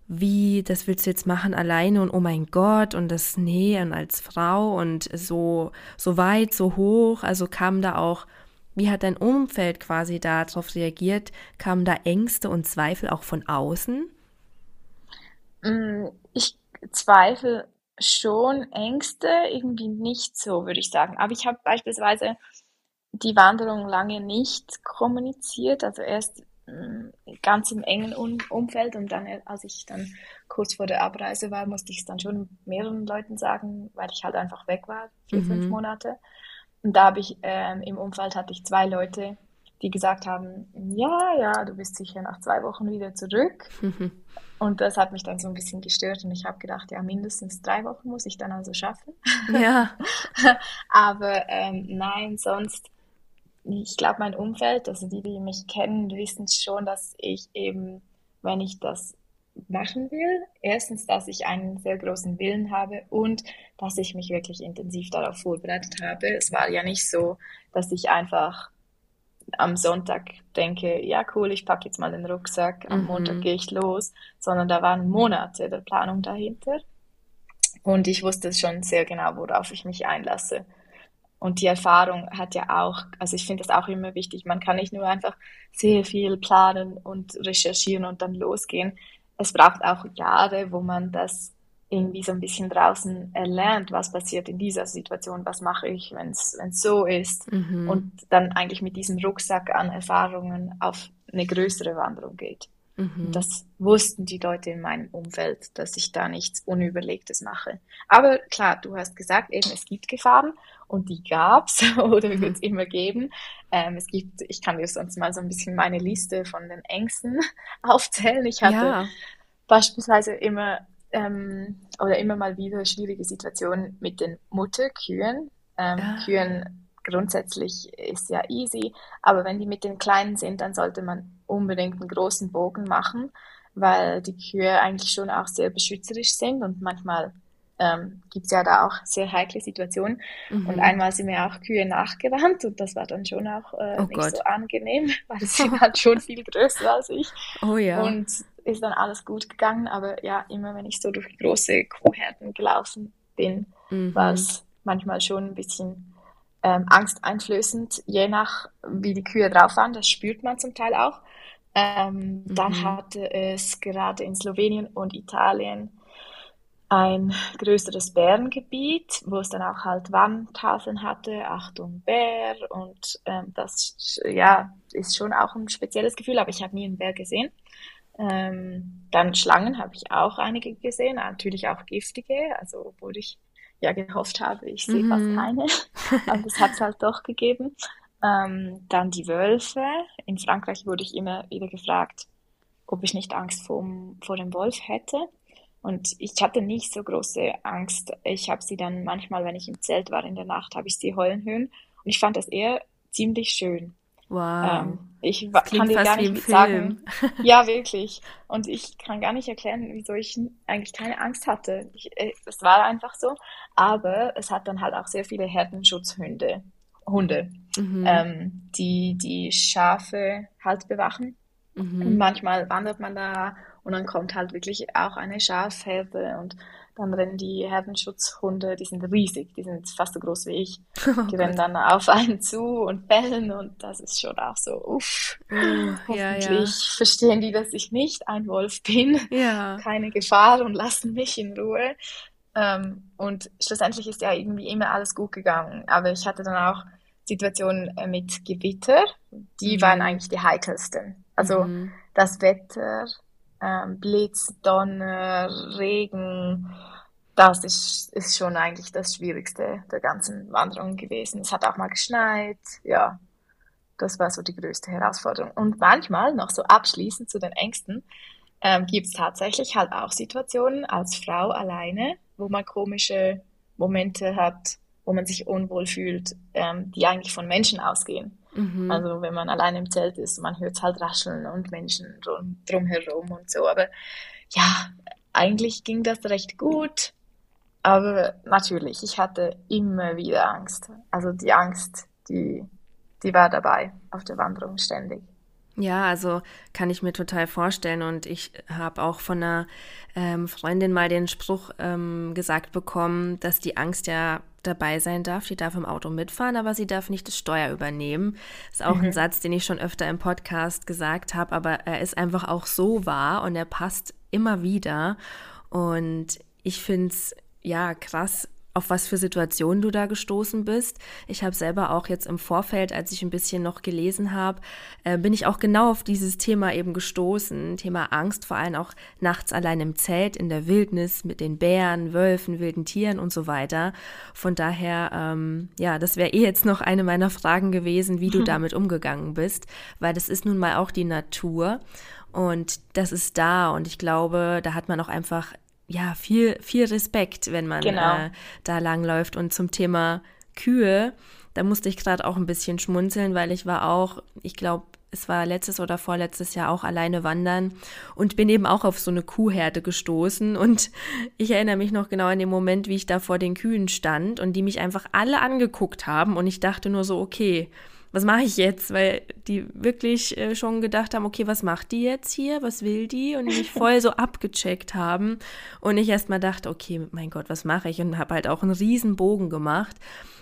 wie, das willst du jetzt machen alleine und oh mein Gott und das nee und als Frau und so, so weit, so hoch. Also kam da auch, wie hat dein Umfeld quasi darauf reagiert? Kamen da Ängste und Zweifel auch von außen? Mm, ich zweifle schon Ängste, irgendwie nicht so, würde ich sagen. Aber ich habe beispielsweise die Wanderung lange nicht kommuniziert. Also erst ganz im engen Umfeld und dann, als ich dann kurz vor der Abreise war, musste ich es dann schon mehreren Leuten sagen, weil ich halt einfach weg war, vier, mhm. fünf Monate. Und da habe ich, ähm, im Umfeld hatte ich zwei Leute, die gesagt haben, ja, ja, du bist sicher nach zwei Wochen wieder zurück. Mhm. Und das hat mich dann so ein bisschen gestört und ich habe gedacht, ja, mindestens drei Wochen muss ich dann also schaffen. Ja. (laughs) Aber ähm, nein, sonst ich glaube, mein Umfeld, also die, die mich kennen, wissen schon, dass ich eben, wenn ich das machen will, erstens, dass ich einen sehr großen Willen habe und dass ich mich wirklich intensiv darauf vorbereitet habe. Es war ja nicht so, dass ich einfach am Sonntag denke, ja cool, ich packe jetzt mal den Rucksack, am mhm. Montag gehe ich los, sondern da waren Monate der Planung dahinter. Und ich wusste schon sehr genau, worauf ich mich einlasse. Und die Erfahrung hat ja auch, also ich finde das auch immer wichtig, man kann nicht nur einfach sehr viel planen und recherchieren und dann losgehen. Es braucht auch Jahre, wo man das irgendwie so ein bisschen draußen erlernt, was passiert in dieser Situation, was mache ich, wenn es so ist mhm. und dann eigentlich mit diesem Rucksack an Erfahrungen auf eine größere Wanderung geht. Mhm. Das wussten die Leute in meinem Umfeld, dass ich da nichts Unüberlegtes mache. Aber klar, du hast gesagt, eben es gibt Gefahren und die gab's (laughs) oder wird es immer geben. Ähm, es gibt, ich kann dir sonst mal so ein bisschen meine Liste von den Ängsten (laughs) aufzählen. Ich hatte ja. beispielsweise immer ähm, oder immer mal wieder schwierige Situationen mit den Mutterkühen. Ähm, ja. Kühen grundsätzlich ist ja easy, aber wenn die mit den Kleinen sind, dann sollte man unbedingt einen großen Bogen machen, weil die Kühe eigentlich schon auch sehr beschützerisch sind und manchmal ähm, gibt es ja da auch sehr heikle Situationen. Mhm. Und einmal sind mir auch Kühe nachgerannt und das war dann schon auch äh, oh nicht Gott. so angenehm, (laughs) weil sie (laughs) halt schon viel größer als ich. Oh ja. Und ist dann alles gut gegangen, aber ja, immer wenn ich so durch große Kuhherden gelaufen bin, mhm. war es manchmal schon ein bisschen ähm, angsteinflößend, je nach wie die Kühe drauf waren. Das spürt man zum Teil auch. Ähm, mhm. Dann hatte es gerade in Slowenien und Italien ein größeres Bärengebiet, wo es dann auch halt Warntafeln hatte, Achtung Bär und ähm, das ja ist schon auch ein spezielles Gefühl, aber ich habe nie einen Bär gesehen. Ähm, dann Schlangen habe ich auch einige gesehen, natürlich auch giftige, also obwohl ich ja gehofft habe, ich sehe mhm. fast keine, (laughs) aber das hat es halt doch gegeben. Ähm, dann die Wölfe. In Frankreich wurde ich immer wieder gefragt, ob ich nicht Angst vor, vor dem Wolf hätte. Und ich hatte nicht so große Angst. Ich habe sie dann manchmal, wenn ich im Zelt war in der Nacht, habe ich sie heulen hören. Und ich fand das eher ziemlich schön. Wow. Ähm, ich kann dir gar nicht sagen. Ja, (laughs) wirklich. Und ich kann gar nicht erklären, wieso ich eigentlich keine Angst hatte. Ich, äh, es war einfach so. Aber es hat dann halt auch sehr viele Herdenschutzhunde, Hunde, mhm. ähm, die die Schafe halt bewachen. Mhm. Und manchmal wandert man da und dann kommt halt wirklich auch eine Schafherde und dann rennen die Herdenschutzhunde, die sind riesig, die sind fast so groß wie ich. (laughs) Oh die rennen dann auf einen zu und bellen und das ist schon auch so, uff. Hoffentlich ja, ja. verstehen die, dass ich nicht ein Wolf bin. Ja. Keine Gefahr und lassen mich in Ruhe. Ähm, und schlussendlich ist ja irgendwie immer alles gut gegangen. Aber ich hatte dann auch Situationen äh, mit Gewitter, die mhm. waren eigentlich die heikelsten. Also mhm. das Wetter, ähm, Blitz, Donner, Regen, das ist, ist schon eigentlich das Schwierigste der ganzen Wanderung gewesen. Es hat auch mal geschneit, ja, das war so die größte Herausforderung. Und manchmal, noch so abschließend zu den Ängsten, ähm, gibt es tatsächlich halt auch Situationen als Frau alleine, wo man komische Momente hat, wo man sich unwohl fühlt, ähm, die eigentlich von Menschen ausgehen. Mhm. Also wenn man allein im Zelt ist, man hört halt rascheln und Menschen drumherum und so. Aber ja, eigentlich ging das recht gut. Aber natürlich, ich hatte immer wieder Angst. Also die Angst, die, die war dabei auf der Wanderung ständig. Ja, also kann ich mir total vorstellen. Und ich habe auch von einer ähm, Freundin mal den Spruch ähm, gesagt bekommen, dass die Angst ja dabei sein darf. Die darf im Auto mitfahren, aber sie darf nicht das Steuer übernehmen. Ist auch mhm. ein Satz, den ich schon öfter im Podcast gesagt habe, aber er ist einfach auch so wahr und er passt immer wieder. Und ich finde es ja krass, auf was für Situationen du da gestoßen bist. Ich habe selber auch jetzt im Vorfeld, als ich ein bisschen noch gelesen habe, äh, bin ich auch genau auf dieses Thema eben gestoßen. Thema Angst, vor allem auch nachts allein im Zelt, in der Wildnis mit den Bären, Wölfen, wilden Tieren und so weiter. Von daher, ähm, ja, das wäre eh jetzt noch eine meiner Fragen gewesen, wie du (laughs) damit umgegangen bist, weil das ist nun mal auch die Natur. Und das ist da und ich glaube, da hat man auch einfach ja, viel, viel Respekt, wenn man genau. äh, da langläuft. Und zum Thema Kühe, da musste ich gerade auch ein bisschen schmunzeln, weil ich war auch, ich glaube, es war letztes oder vorletztes Jahr auch alleine wandern und bin eben auch auf so eine Kuhherde gestoßen. Und ich erinnere mich noch genau an den Moment, wie ich da vor den Kühen stand und die mich einfach alle angeguckt haben. Und ich dachte nur so, okay, was mache ich jetzt? Weil die wirklich äh, schon gedacht haben, okay, was macht die jetzt hier? Was will die? Und mich (laughs) voll so abgecheckt haben. Und ich erst mal dachte, okay, mein Gott, was mache ich? Und habe halt auch einen riesen Bogen gemacht.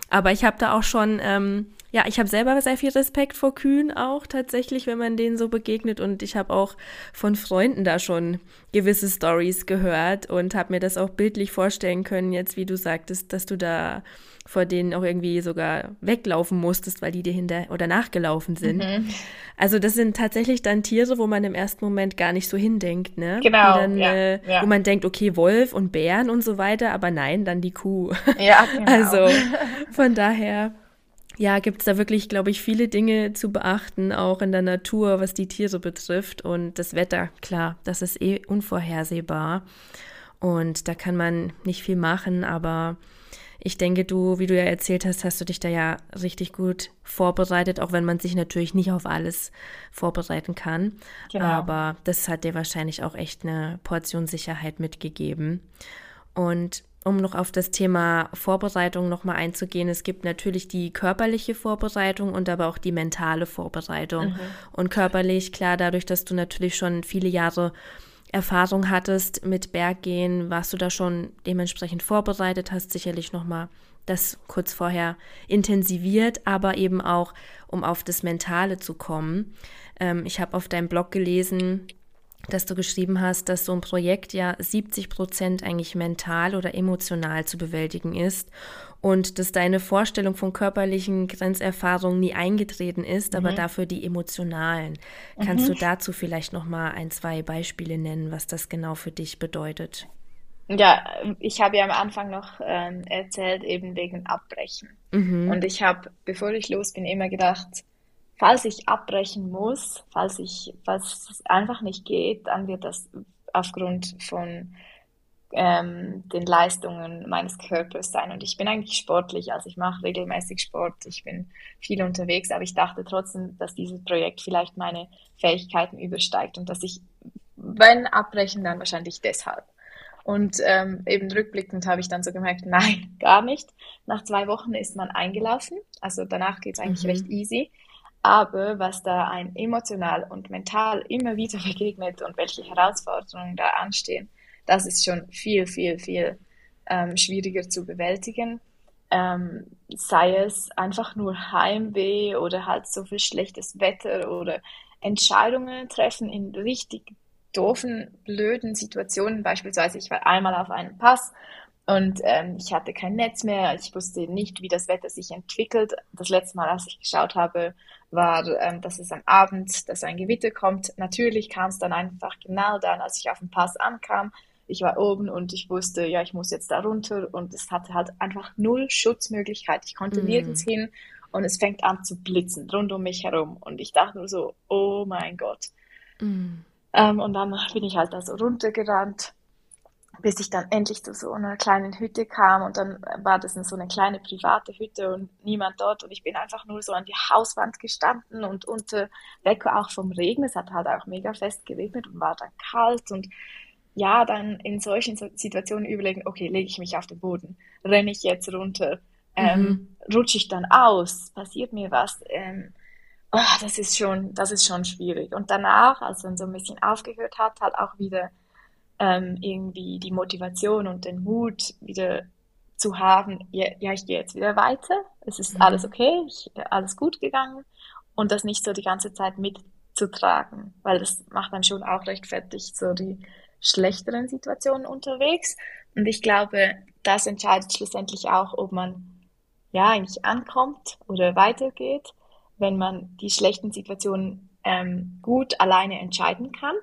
Aber ich habe da auch schon, ähm, ja, ich habe selber sehr viel Respekt vor Kühen auch tatsächlich, wenn man denen so begegnet. Und ich habe auch von Freunden da schon gewisse Stories gehört und habe mir das auch bildlich vorstellen können, jetzt wie du sagtest, dass du da vor denen auch irgendwie sogar weglaufen musstest, weil die dir hinter oder nachgelaufen sind. Mhm. Also das sind tatsächlich dann Tiere, wo man im ersten Moment gar nicht so hindenkt, ne? Genau. Dann, ja, äh, ja. Wo man denkt, okay, Wolf und Bären und so weiter, aber nein, dann die Kuh. Ja, (laughs) genau. Also von daher. Ja, gibt es da wirklich, glaube ich, viele Dinge zu beachten, auch in der Natur, was die Tiere betrifft. Und das Wetter, klar, das ist eh unvorhersehbar. Und da kann man nicht viel machen, aber ich denke, du, wie du ja erzählt hast, hast du dich da ja richtig gut vorbereitet, auch wenn man sich natürlich nicht auf alles vorbereiten kann. Genau. Aber das hat dir wahrscheinlich auch echt eine Portion Sicherheit mitgegeben. Und um noch auf das Thema Vorbereitung nochmal einzugehen, es gibt natürlich die körperliche Vorbereitung und aber auch die mentale Vorbereitung. Mhm. Und körperlich, klar, dadurch, dass du natürlich schon viele Jahre Erfahrung hattest mit Berggehen, warst du da schon dementsprechend vorbereitet, hast sicherlich nochmal das kurz vorher intensiviert, aber eben auch, um auf das Mentale zu kommen. Ähm, ich habe auf deinem Blog gelesen, dass du geschrieben hast, dass so ein Projekt ja 70 Prozent eigentlich mental oder emotional zu bewältigen ist und dass deine Vorstellung von körperlichen Grenzerfahrungen nie eingetreten ist, mhm. aber dafür die emotionalen. Kannst mhm. du dazu vielleicht noch mal ein, zwei Beispiele nennen, was das genau für dich bedeutet? Ja, ich habe ja am Anfang noch ähm, erzählt, eben wegen Abbrechen. Mhm. Und ich habe, bevor ich los bin, immer gedacht, falls ich abbrechen muss, falls ich, falls es einfach nicht geht, dann wird das aufgrund von ähm, den Leistungen meines Körpers sein. Und ich bin eigentlich sportlich, also ich mache regelmäßig Sport, ich bin viel unterwegs, aber ich dachte trotzdem, dass dieses Projekt vielleicht meine Fähigkeiten übersteigt und dass ich, wenn abbrechen, dann wahrscheinlich deshalb. Und ähm, eben rückblickend habe ich dann so gemerkt, (laughs) nein, gar nicht. Nach zwei Wochen ist man eingelaufen, also danach geht es eigentlich mhm. recht easy. Aber was da ein emotional und mental immer wieder (laughs) begegnet und welche Herausforderungen da anstehen, das ist schon viel, viel, viel ähm, schwieriger zu bewältigen. Ähm, sei es einfach nur Heimweh oder halt so viel schlechtes Wetter oder Entscheidungen treffen in richtig doofen, blöden Situationen. Beispielsweise, ich war einmal auf einem Pass und ähm, ich hatte kein Netz mehr. Ich wusste nicht, wie das Wetter sich entwickelt. Das letzte Mal, als ich geschaut habe, war, ähm, dass es am Abend, dass ein Gewitter kommt. Natürlich kam es dann einfach genau dann, als ich auf dem Pass ankam. Ich war oben und ich wusste, ja, ich muss jetzt da runter und es hatte halt einfach null Schutzmöglichkeit. Ich konnte mm. nirgends hin und es fängt an zu blitzen rund um mich herum und ich dachte nur so, oh mein Gott. Mm. Ähm, und dann bin ich halt da so runtergerannt bis ich dann endlich zu so einer kleinen Hütte kam und dann war das so eine kleine private Hütte und niemand dort und ich bin einfach nur so an die Hauswand gestanden und unter Decke auch vom Regen, es hat halt auch mega fest geregnet und war dann kalt und ja, dann in solchen Situationen überlegen, okay, lege ich mich auf den Boden, renne ich jetzt runter, ähm, mhm. rutsche ich dann aus, passiert mir was, ähm, oh, das ist schon, das ist schon schwierig. Und danach, als man so ein bisschen aufgehört hat, halt auch wieder ähm, irgendwie die Motivation und den Mut wieder zu haben, ja, ja ich gehe jetzt wieder weiter, es ist mhm. alles okay, ich, alles gut gegangen und das nicht so die ganze Zeit mitzutragen, weil das macht dann schon auch recht fertig, so die schlechteren Situationen unterwegs. Und ich glaube, das entscheidet schlussendlich auch, ob man ja eigentlich ankommt oder weitergeht, wenn man die schlechten Situationen ähm, gut alleine entscheiden kann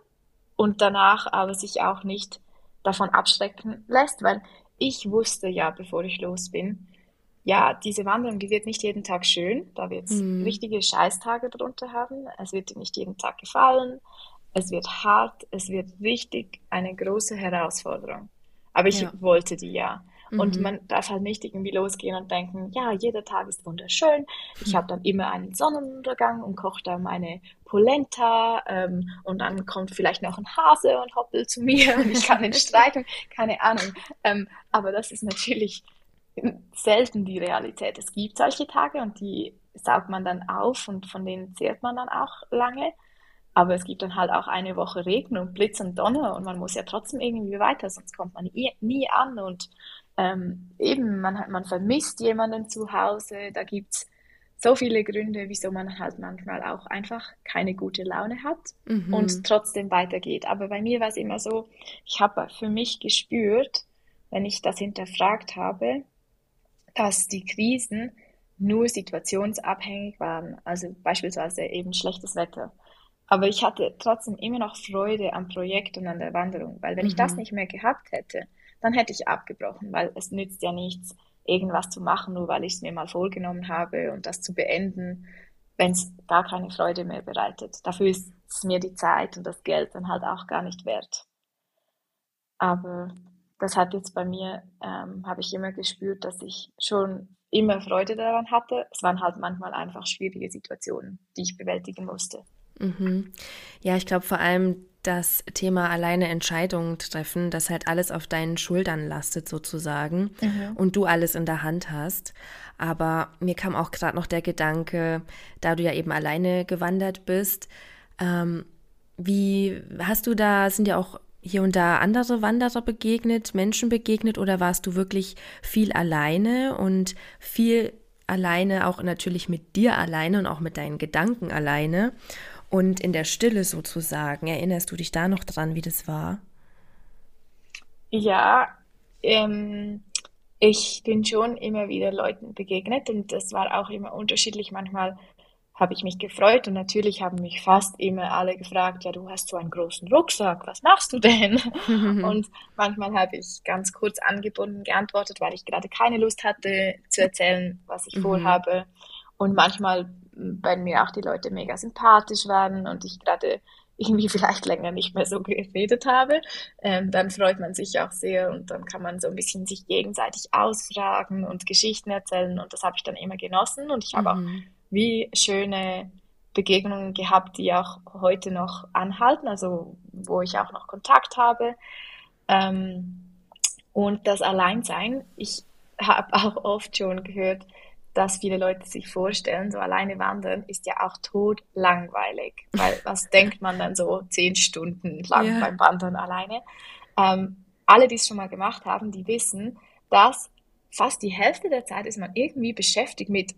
und danach aber sich auch nicht davon abschrecken lässt, weil ich wusste ja, bevor ich los bin, ja, diese Wanderung, die wird nicht jeden Tag schön, da wird es mhm. richtige Scheißtage drunter haben, es wird dir nicht jeden Tag gefallen, es wird hart, es wird richtig eine große Herausforderung. Aber ich ja. wollte die ja. Und mhm. man darf halt nicht irgendwie losgehen und denken, ja, jeder Tag ist wunderschön. Ich mhm. habe dann immer einen Sonnenuntergang und koche da meine Polenta ähm, und dann kommt vielleicht noch ein Hase und hoppelt zu mir und ich kann den (laughs) streiten, keine Ahnung. Ähm, aber das ist natürlich selten die Realität. Es gibt solche Tage und die saugt man dann auf und von denen zehrt man dann auch lange. Aber es gibt dann halt auch eine Woche Regen und Blitz und Donner und man muss ja trotzdem irgendwie weiter, sonst kommt man nie, nie an und ähm, eben, man, hat, man vermisst jemanden zu Hause, da gibt es so viele Gründe, wieso man halt manchmal auch einfach keine gute Laune hat mhm. und trotzdem weitergeht. Aber bei mir war es immer so, ich habe für mich gespürt, wenn ich das hinterfragt habe, dass die Krisen nur situationsabhängig waren. Also beispielsweise eben schlechtes Wetter. Aber ich hatte trotzdem immer noch Freude am Projekt und an der Wanderung, weil wenn mhm. ich das mhm. nicht mehr gehabt hätte, dann hätte ich abgebrochen, weil es nützt ja nichts, irgendwas zu machen, nur weil ich es mir mal vorgenommen habe und das zu beenden, wenn es gar keine Freude mehr bereitet. Dafür ist es mir die Zeit und das Geld dann halt auch gar nicht wert. Aber das hat jetzt bei mir, ähm, habe ich immer gespürt, dass ich schon immer Freude daran hatte. Es waren halt manchmal einfach schwierige Situationen, die ich bewältigen musste. Mhm. Ja, ich glaube vor allem das Thema alleine Entscheidungen treffen, dass halt alles auf deinen Schultern lastet sozusagen mhm. und du alles in der Hand hast. Aber mir kam auch gerade noch der Gedanke, da du ja eben alleine gewandert bist, ähm, wie hast du da, sind ja auch hier und da andere Wanderer begegnet, Menschen begegnet oder warst du wirklich viel alleine und viel alleine, auch natürlich mit dir alleine und auch mit deinen Gedanken alleine und in der Stille sozusagen? Erinnerst du dich da noch dran, wie das war? Ja, ähm, ich bin schon immer wieder Leuten begegnet und das war auch immer unterschiedlich. Manchmal habe ich mich gefreut und natürlich haben mich fast immer alle gefragt, ja, du hast so einen großen Rucksack, was machst du denn? (laughs) und manchmal habe ich ganz kurz angebunden geantwortet, weil ich gerade keine Lust hatte zu erzählen, was ich mhm. vorhabe. Und manchmal, wenn mir auch die Leute mega sympathisch waren und ich gerade irgendwie (laughs) vielleicht länger nicht mehr so geredet habe, ähm, dann freut man sich auch sehr und dann kann man so ein bisschen sich gegenseitig ausfragen und Geschichten erzählen und das habe ich dann immer genossen und ich habe mhm. auch wie schöne Begegnungen gehabt, die auch heute noch anhalten, also wo ich auch noch Kontakt habe. Ähm, und das Alleinsein, ich habe (laughs) auch oft schon gehört, dass viele Leute sich vorstellen, so alleine wandern ist ja auch tot langweilig, weil (laughs) was denkt man dann so zehn Stunden lang yeah. beim Wandern alleine? Ähm, alle, die es schon mal gemacht haben, die wissen, dass fast die Hälfte der Zeit ist man irgendwie beschäftigt mit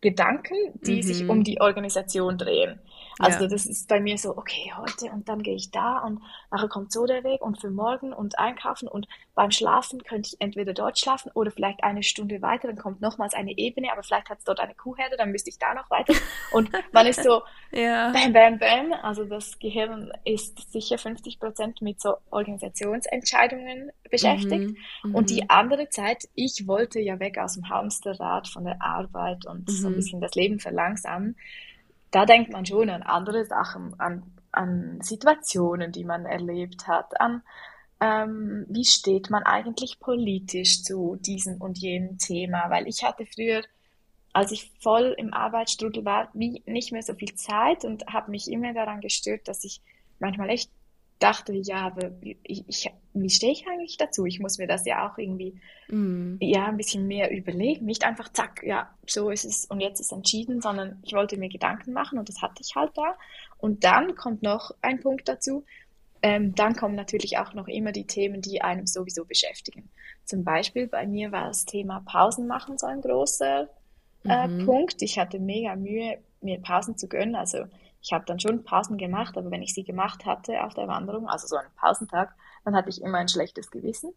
Gedanken, die mhm. sich um die Organisation drehen. Also ja. das ist bei mir so, okay, heute und dann gehe ich da und nachher kommt so der Weg und für morgen und einkaufen und beim Schlafen könnte ich entweder dort schlafen oder vielleicht eine Stunde weiter, dann kommt nochmals eine Ebene, aber vielleicht hat es dort eine Kuhherde, dann müsste ich da noch weiter. Und man ist so, (laughs) ja. bam, bam, bam. Also das Gehirn ist sicher 50 Prozent mit so Organisationsentscheidungen beschäftigt. Mhm. Und die mhm. andere Zeit, ich wollte ja weg aus dem Hamsterrad von der Arbeit und mhm. so ein mhm. bisschen das Leben verlangsamen da denkt man schon an andere Sachen, an, an Situationen, die man erlebt hat, an ähm, wie steht man eigentlich politisch zu diesem und jenem Thema, weil ich hatte früher, als ich voll im Arbeitsstrudel war, wie nicht mehr so viel Zeit und habe mich immer daran gestört, dass ich manchmal echt dachte, ja, aber ich, ich, wie stehe ich eigentlich dazu? Ich muss mir das ja auch irgendwie mm. ja, ein bisschen mehr überlegen. Nicht einfach, zack, ja, so ist es und jetzt ist entschieden, sondern ich wollte mir Gedanken machen und das hatte ich halt da. Und dann kommt noch ein Punkt dazu. Ähm, dann kommen natürlich auch noch immer die Themen, die einem sowieso beschäftigen. Zum Beispiel bei mir war das Thema Pausen machen so ein großer äh, mhm. Punkt. Ich hatte mega Mühe, mir Pausen zu gönnen. Also ich habe dann schon Pausen gemacht, aber wenn ich sie gemacht hatte auf der Wanderung, also so einen Pausentag, dann hatte ich immer ein schlechtes Gewissen.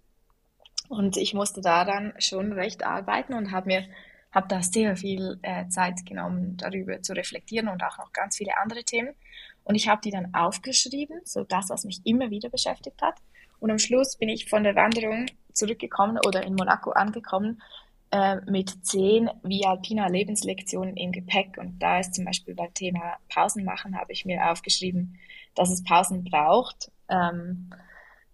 Und ich musste da dann schon recht arbeiten und habe mir habe da sehr viel äh, Zeit genommen, darüber zu reflektieren und auch noch ganz viele andere Themen. Und ich habe die dann aufgeschrieben, so das, was mich immer wieder beschäftigt hat. Und am Schluss bin ich von der Wanderung zurückgekommen oder in Monaco angekommen äh, mit zehn Via Alpina Lebenslektionen im Gepäck. Und da ist zum Beispiel beim Thema Pausen machen, habe ich mir aufgeschrieben, dass es Pausen braucht. Ähm,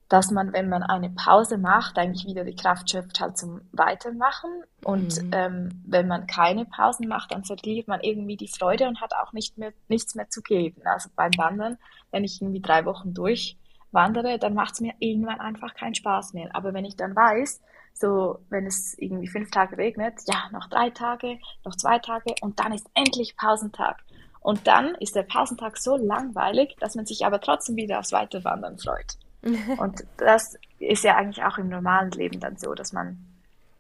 dass man, wenn man eine Pause macht, eigentlich wieder die Kraft schöpft halt zum Weitermachen. Und mhm. ähm, wenn man keine Pausen macht, dann verliert man irgendwie die Freude und hat auch nicht mehr, nichts mehr zu geben. Also beim Wandern, wenn ich irgendwie drei Wochen durchwandere, dann macht es mir irgendwann einfach keinen Spaß mehr. Aber wenn ich dann weiß, so, wenn es irgendwie fünf Tage regnet, ja, noch drei Tage, noch zwei Tage und dann ist endlich Pausentag. Und dann ist der Pausentag so langweilig, dass man sich aber trotzdem wieder aufs Weiterwandern freut. (laughs) und das ist ja eigentlich auch im normalen Leben dann so, dass man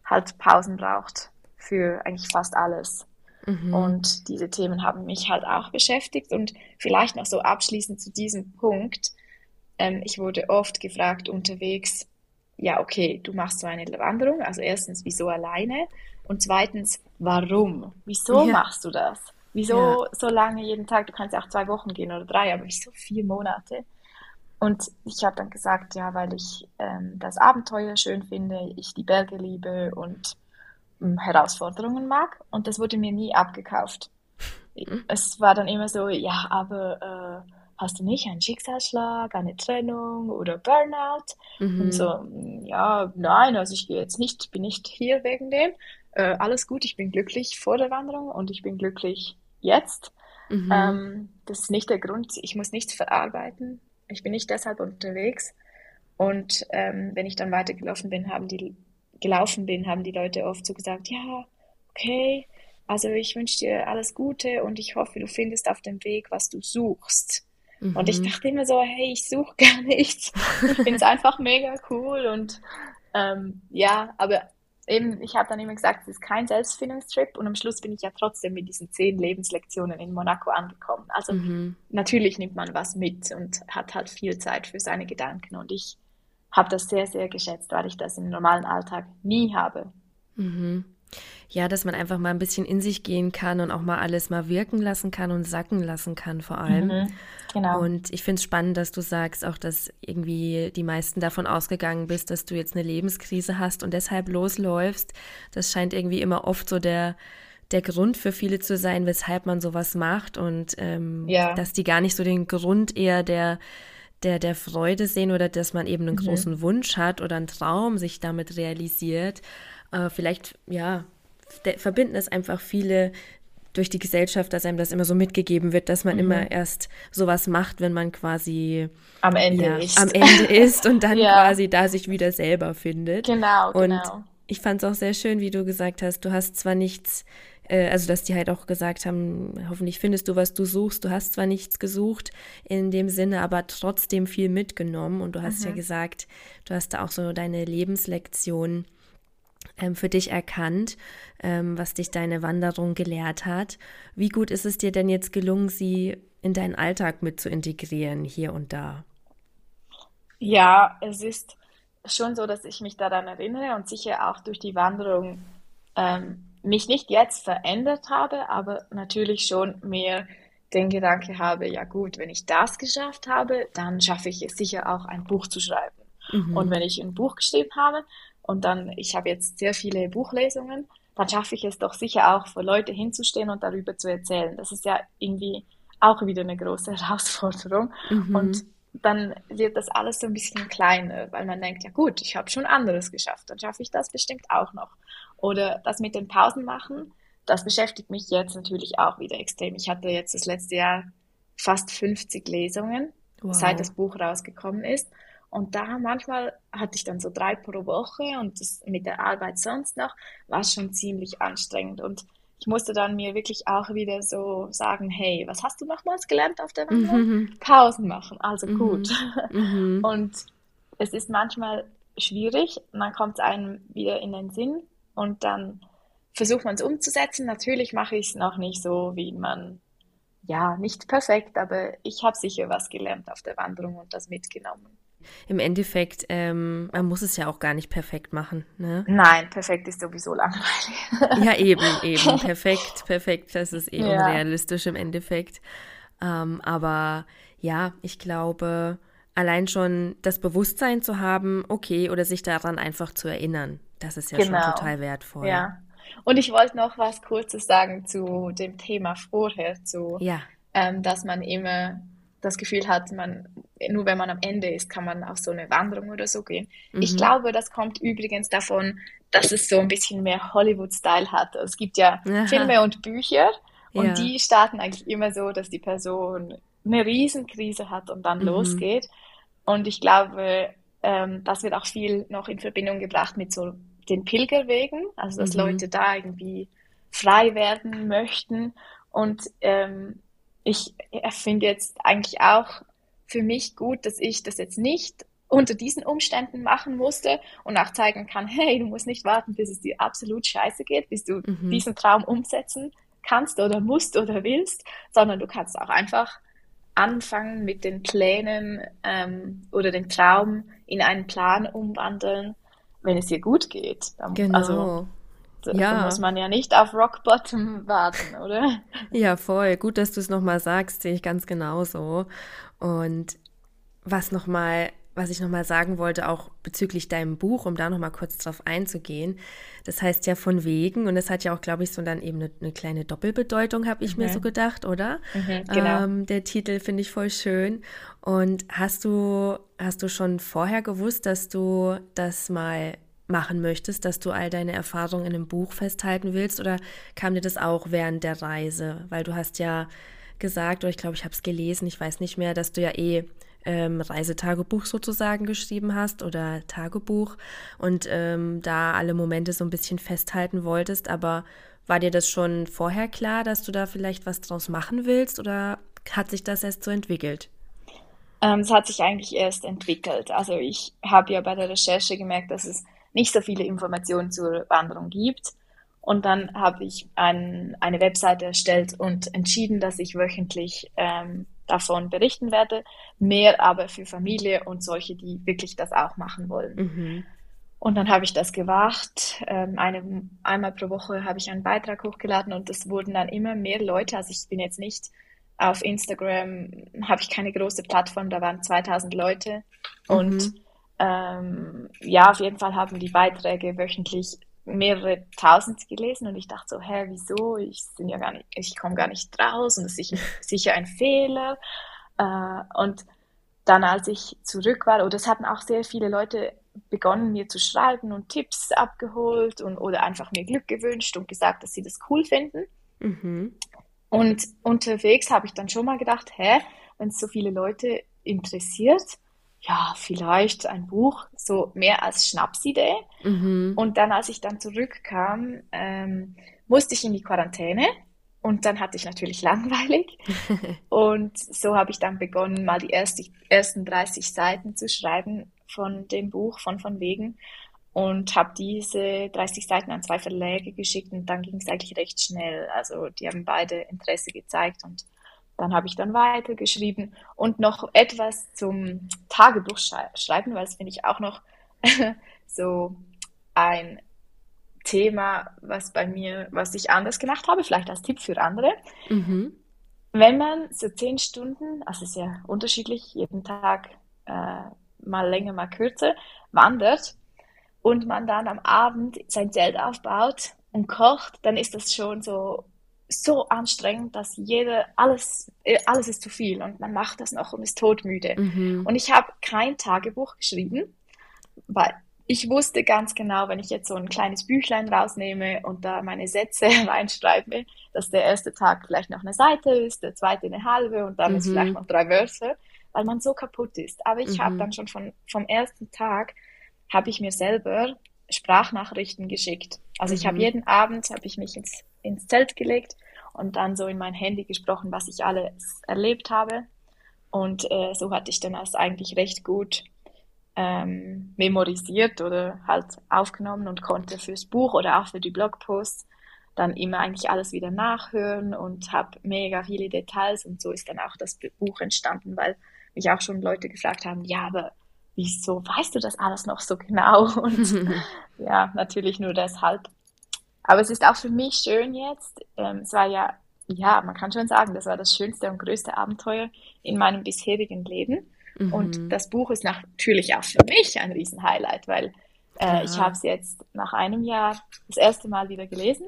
halt Pausen braucht für eigentlich fast alles. Mhm. Und diese Themen haben mich halt auch beschäftigt. Und vielleicht noch so abschließend zu diesem Punkt. Ähm, ich wurde oft gefragt unterwegs, ja, okay, du machst so eine Wanderung. Also erstens, wieso alleine? Und zweitens, warum? Wieso ja. machst du das? Wieso ja. so lange jeden Tag? Du kannst ja auch zwei Wochen gehen oder drei, aber wieso vier Monate? Und ich habe dann gesagt, ja, weil ich ähm, das Abenteuer schön finde, ich die Berge liebe und ähm, Herausforderungen mag. Und das wurde mir nie abgekauft. Mhm. Es war dann immer so, ja, aber äh, hast du nicht einen Schicksalsschlag, eine Trennung oder Burnout? Mhm. Und so, ja, nein, also ich gehe jetzt nicht, bin nicht hier wegen dem. Äh, alles gut, ich bin glücklich vor der Wanderung und ich bin glücklich jetzt. Mhm. Ähm, das ist nicht der Grund, ich muss nichts verarbeiten. Ich bin nicht deshalb unterwegs. Und ähm, wenn ich dann weitergelaufen bin, haben die gelaufen bin, haben die Leute oft so gesagt, ja, okay, also ich wünsche dir alles Gute und ich hoffe, du findest auf dem Weg, was du suchst. Mhm. Und ich mhm. dachte immer so, hey, ich suche (laughs) gar nichts. Ich finde es einfach mega cool und ähm, ja, aber eben, ich habe dann immer gesagt, es ist kein Selbstfindungstrip und am Schluss bin ich ja trotzdem mit diesen zehn Lebenslektionen in Monaco angekommen. Also mhm. natürlich nimmt man was mit und hat halt viel Zeit für seine Gedanken und ich habe das sehr, sehr geschätzt, weil ich das im normalen Alltag nie habe. Mhm. Ja, dass man einfach mal ein bisschen in sich gehen kann und auch mal alles mal wirken lassen kann und sacken lassen kann vor allem. Mhm, genau. Und ich finde es spannend, dass du sagst, auch dass irgendwie die meisten davon ausgegangen bist, dass du jetzt eine Lebenskrise hast und deshalb losläufst. Das scheint irgendwie immer oft so der, der Grund für viele zu sein, weshalb man sowas macht und ähm, ja. dass die gar nicht so den Grund eher der der, der Freude sehen oder dass man eben einen mhm. großen Wunsch hat oder einen Traum sich damit realisiert. Äh, vielleicht, ja, verbinden es einfach viele durch die Gesellschaft, dass einem das immer so mitgegeben wird, dass man mhm. immer erst sowas macht, wenn man quasi am Ende ja, ist. Am Ende (laughs) ist und dann ja. quasi da sich wieder selber findet. Genau, und genau. Ich fand es auch sehr schön, wie du gesagt hast, du hast zwar nichts, äh, also dass die halt auch gesagt haben, hoffentlich findest du, was du suchst. Du hast zwar nichts gesucht in dem Sinne, aber trotzdem viel mitgenommen. Und du hast mhm. ja gesagt, du hast da auch so deine Lebenslektion für dich erkannt, ähm, was dich deine Wanderung gelehrt hat. Wie gut ist es dir denn jetzt gelungen, sie in deinen Alltag mit zu integrieren, hier und da? Ja, es ist schon so, dass ich mich daran erinnere und sicher auch durch die Wanderung ähm, mich nicht jetzt verändert habe, aber natürlich schon mehr den Gedanke habe, ja gut, wenn ich das geschafft habe, dann schaffe ich es sicher auch ein Buch zu schreiben. Mhm. Und wenn ich ein Buch geschrieben habe, und dann, ich habe jetzt sehr viele Buchlesungen, dann schaffe ich es doch sicher auch, vor Leute hinzustehen und darüber zu erzählen. Das ist ja irgendwie auch wieder eine große (laughs) Herausforderung. Mhm. Und dann wird das alles so ein bisschen kleiner, weil man denkt, ja gut, ich habe schon anderes geschafft, dann schaffe ich das bestimmt auch noch. Oder das mit den Pausen machen, das beschäftigt mich jetzt natürlich auch wieder extrem. Ich hatte jetzt das letzte Jahr fast 50 Lesungen, wow. seit das Buch rausgekommen ist. Und da manchmal hatte ich dann so drei pro Woche und das mit der Arbeit sonst noch war schon ziemlich anstrengend. Und ich musste dann mir wirklich auch wieder so sagen, hey, was hast du nochmals gelernt auf der Wanderung? Mhm. Pausen machen, also mhm. gut. Mhm. (laughs) Und es ist manchmal schwierig und dann kommt es einem wieder in den Sinn und dann versucht man es umzusetzen. Natürlich mache ich es noch nicht so, wie man, ja, nicht perfekt, aber ich habe sicher was gelernt auf der Wanderung und das mitgenommen. Im Endeffekt, ähm, man muss es ja auch gar nicht perfekt machen. Ne? Nein, perfekt ist sowieso langweilig. (laughs) ja, eben, eben. (laughs) Perfekt, perfekt, das ist eh ja. unrealistisch im Endeffekt. Ähm, aber ja, ich glaube, allein schon das Bewusstsein zu haben, okay, oder sich daran einfach zu erinnern, das ist ja genau. schon total wertvoll. Ja. Und ich wollte noch was Kurzes sagen zu dem Thema vorher, zu, ja. ähm, dass man immer das Gefühl hat, man, nur wenn man am Ende ist, kann man auf so eine Wanderung oder so gehen. Mhm. Ich glaube, das kommt übrigens davon, dass es so ein bisschen mehr Hollywood-Style hat. Es gibt ja Aha. Filme und Bücher und ja. die starten eigentlich immer so, dass die Person eine Riesenkrise hat und dann mhm. losgeht. Und ich glaube, ähm, das wird auch viel noch in Verbindung gebracht mit so den Pilgerwegen, also dass mhm. Leute da irgendwie frei werden möchten. Und ähm, ich finde jetzt eigentlich auch für mich gut, dass ich das jetzt nicht unter diesen Umständen machen musste und auch zeigen kann, hey, du musst nicht warten, bis es dir absolut scheiße geht, bis du mhm. diesen Traum umsetzen kannst oder musst oder willst, sondern du kannst auch einfach anfangen mit den Plänen ähm, oder den Traum in einen Plan umwandeln, wenn es dir gut geht. Genau. Also Dafür ja. muss man ja nicht auf Rock Bottom warten, oder? (laughs) Ja, voll. Gut, dass du es nochmal sagst, sehe ich ganz genauso. Und was nochmal, was ich nochmal sagen wollte, auch bezüglich deinem Buch, um da nochmal kurz drauf einzugehen. Das heißt ja von wegen und es hat ja auch, glaube ich, so dann eben eine, eine kleine Doppelbedeutung, habe ich mhm. mir so gedacht, oder? Mhm, genau. Ähm, der Titel finde ich voll schön. Und hast du, hast du schon vorher gewusst, dass du das mal machen möchtest, dass du all deine Erfahrungen in einem Buch festhalten willst oder kam dir das auch während der Reise? Weil du hast ja gesagt, oder ich glaube, ich habe es gelesen, ich weiß nicht mehr, dass du ja eh ähm, Reisetagebuch sozusagen geschrieben hast oder Tagebuch und ähm, da alle Momente so ein bisschen festhalten wolltest. Aber war dir das schon vorher klar, dass du da vielleicht was draus machen willst oder hat sich das erst so entwickelt? Ähm, es hat sich eigentlich erst entwickelt. Also ich habe ja bei der Recherche gemerkt, dass es nicht so viele Informationen zur Wanderung gibt. Und dann habe ich ein, eine Webseite erstellt und entschieden, dass ich wöchentlich ähm, davon berichten werde, mehr aber für Familie und solche, die wirklich das auch machen wollen. Mhm. Und dann habe ich das gemacht. Ähm, eine, einmal pro Woche habe ich einen Beitrag hochgeladen und es wurden dann immer mehr Leute. Also ich bin jetzt nicht auf Instagram, habe ich keine große Plattform, da waren 2000 Leute. Mhm. Und ähm, ja, auf jeden Fall haben die Beiträge wöchentlich mehrere tausend gelesen und ich dachte so, hä, wieso? Ich bin ja gar nicht, ich komme gar nicht raus und das ist (laughs) sicher, ein Fehler. Äh, und dann, als ich zurück war, oder es hatten auch sehr viele Leute begonnen, mir zu schreiben und Tipps abgeholt und oder einfach mir Glück gewünscht und gesagt, dass sie das cool finden. Mhm. Und unterwegs habe ich dann schon mal gedacht, hä, wenn es so viele Leute interessiert, ja, vielleicht ein Buch, so mehr als Schnapsidee. Mhm. Und dann, als ich dann zurückkam, ähm, musste ich in die Quarantäne und dann hatte ich natürlich (laughs) langweilig. (laughs) und so habe ich dann begonnen, mal die erste, ersten 30 Seiten zu schreiben von dem Buch, von Von Wegen. Und habe diese 30 Seiten an zwei Verläge geschickt und dann ging es eigentlich recht schnell. Also die haben beide Interesse gezeigt und dann habe ich dann weitergeschrieben und noch etwas zum Tagebuch schreiben, weil das finde ich auch noch (laughs) so ein Thema, was bei mir, was ich anders gemacht habe, vielleicht als Tipp für andere. Mhm. Wenn man so zehn Stunden, also sehr unterschiedlich, jeden Tag äh, mal länger, mal kürzer, wandert und man dann am Abend sein Zelt aufbaut und kocht, dann ist das schon so so anstrengend, dass jeder, alles, äh, alles ist zu viel und man macht das noch und ist todmüde. Mhm. Und ich habe kein Tagebuch geschrieben, weil ich wusste ganz genau, wenn ich jetzt so ein kleines Büchlein rausnehme und da meine Sätze (laughs) reinschreibe, dass der erste Tag vielleicht noch eine Seite ist, der zweite eine halbe und dann mhm. ist vielleicht noch drei Wörter, weil man so kaputt ist. Aber ich mhm. habe dann schon von, vom ersten Tag, habe ich mir selber Sprachnachrichten geschickt. Also ich habe mhm. jeden Abend, habe ich mich ins ins Zelt gelegt und dann so in mein Handy gesprochen, was ich alles erlebt habe. Und äh, so hatte ich dann das eigentlich recht gut ähm, memorisiert oder halt aufgenommen und konnte fürs Buch oder auch für die Blogposts dann immer eigentlich alles wieder nachhören und habe mega viele Details und so ist dann auch das Buch entstanden, weil mich auch schon Leute gefragt haben, ja, aber wieso weißt du das alles noch so genau? (laughs) Und (laughs) ja, natürlich nur deshalb. Aber es ist auch für mich schön jetzt. Ähm, es war ja, ja, man kann schon sagen, das war das schönste und größte Abenteuer in meinem bisherigen Leben. Mhm. Und das Buch ist natürlich auch für mich ein Riesenhighlight, weil äh, ich habe es jetzt nach einem Jahr das erste Mal wieder gelesen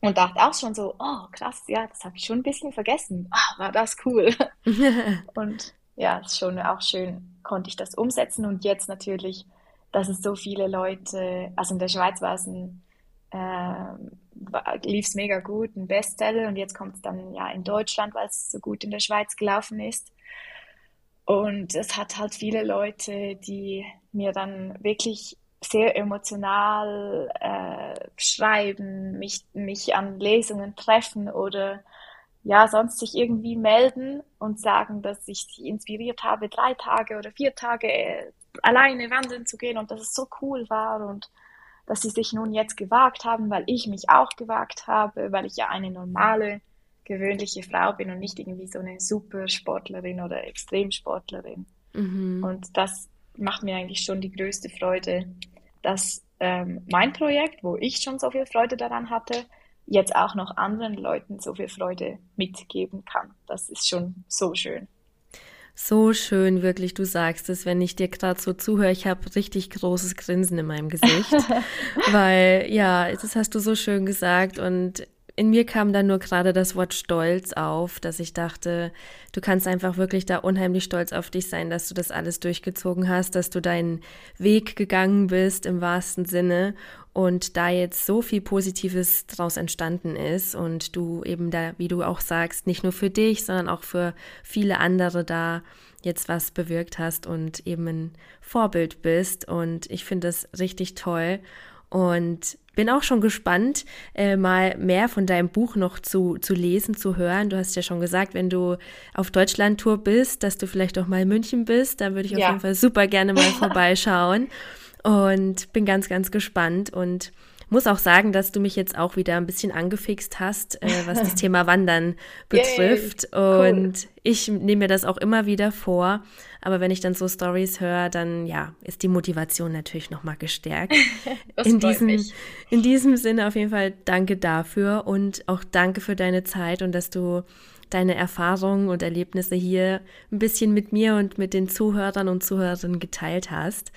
und dachte auch schon so, oh krass, ja, das habe ich schon ein bisschen vergessen. Ah, war das cool. (laughs) und ja, es ist schon auch schön, konnte ich das umsetzen und jetzt natürlich, dass es so viele Leute, also in der Schweiz war es ein äh, lief es mega gut, ein Bestseller und jetzt kommt es dann ja in Deutschland, weil es so gut in der Schweiz gelaufen ist. Und es hat halt viele Leute, die mir dann wirklich sehr emotional äh, schreiben, mich, mich an Lesungen treffen oder ja, sonst sich irgendwie melden und sagen, dass ich sie inspiriert habe, drei Tage oder vier Tage äh, alleine wandern zu gehen und dass es so cool war und dass sie sich nun jetzt gewagt haben, weil ich mich auch gewagt habe, weil ich ja eine normale, gewöhnliche Frau bin und nicht irgendwie so eine Supersportlerin oder Extremsportlerin. Mhm. Und das macht mir eigentlich schon die größte Freude, dass ähm, mein Projekt, wo ich schon so viel Freude daran hatte, jetzt auch noch anderen Leuten so viel Freude mitgeben kann. Das ist schon so schön. So schön, wirklich. Du sagst es, wenn ich dir gerade so zuhöre. Ich habe richtig großes Grinsen in meinem Gesicht, (laughs) weil ja, das hast du so schön gesagt und in mir kam dann nur gerade das Wort Stolz auf, dass ich dachte, du kannst einfach wirklich da unheimlich stolz auf dich sein, dass du das alles durchgezogen hast, dass du deinen Weg gegangen bist im wahrsten Sinne und da jetzt so viel Positives draus entstanden ist und du eben da, wie du auch sagst, nicht nur für dich, sondern auch für viele andere da jetzt was bewirkt hast und eben ein Vorbild bist und ich finde das richtig toll und bin auch schon gespannt, äh, mal mehr von deinem Buch noch zu, zu lesen, zu hören. Du hast ja schon gesagt, wenn du auf Deutschland-Tour bist, dass du vielleicht auch mal in München bist. Da würde ich auf ja. jeden Fall super gerne mal (laughs) vorbeischauen. Und bin ganz, ganz gespannt und muss auch sagen, dass du mich jetzt auch wieder ein bisschen angefixt hast, äh, was das (laughs) Thema Wandern betrifft. Yay, und cool. ich nehme mir das auch immer wieder vor. Aber wenn ich dann so Stories höre, dann ja, ist die Motivation natürlich nochmal gestärkt. (laughs) in, diesem, mich. in diesem Sinne auf jeden Fall danke dafür und auch danke für deine Zeit und dass du deine Erfahrungen und Erlebnisse hier ein bisschen mit mir und mit den Zuhörern und Zuhörerinnen geteilt hast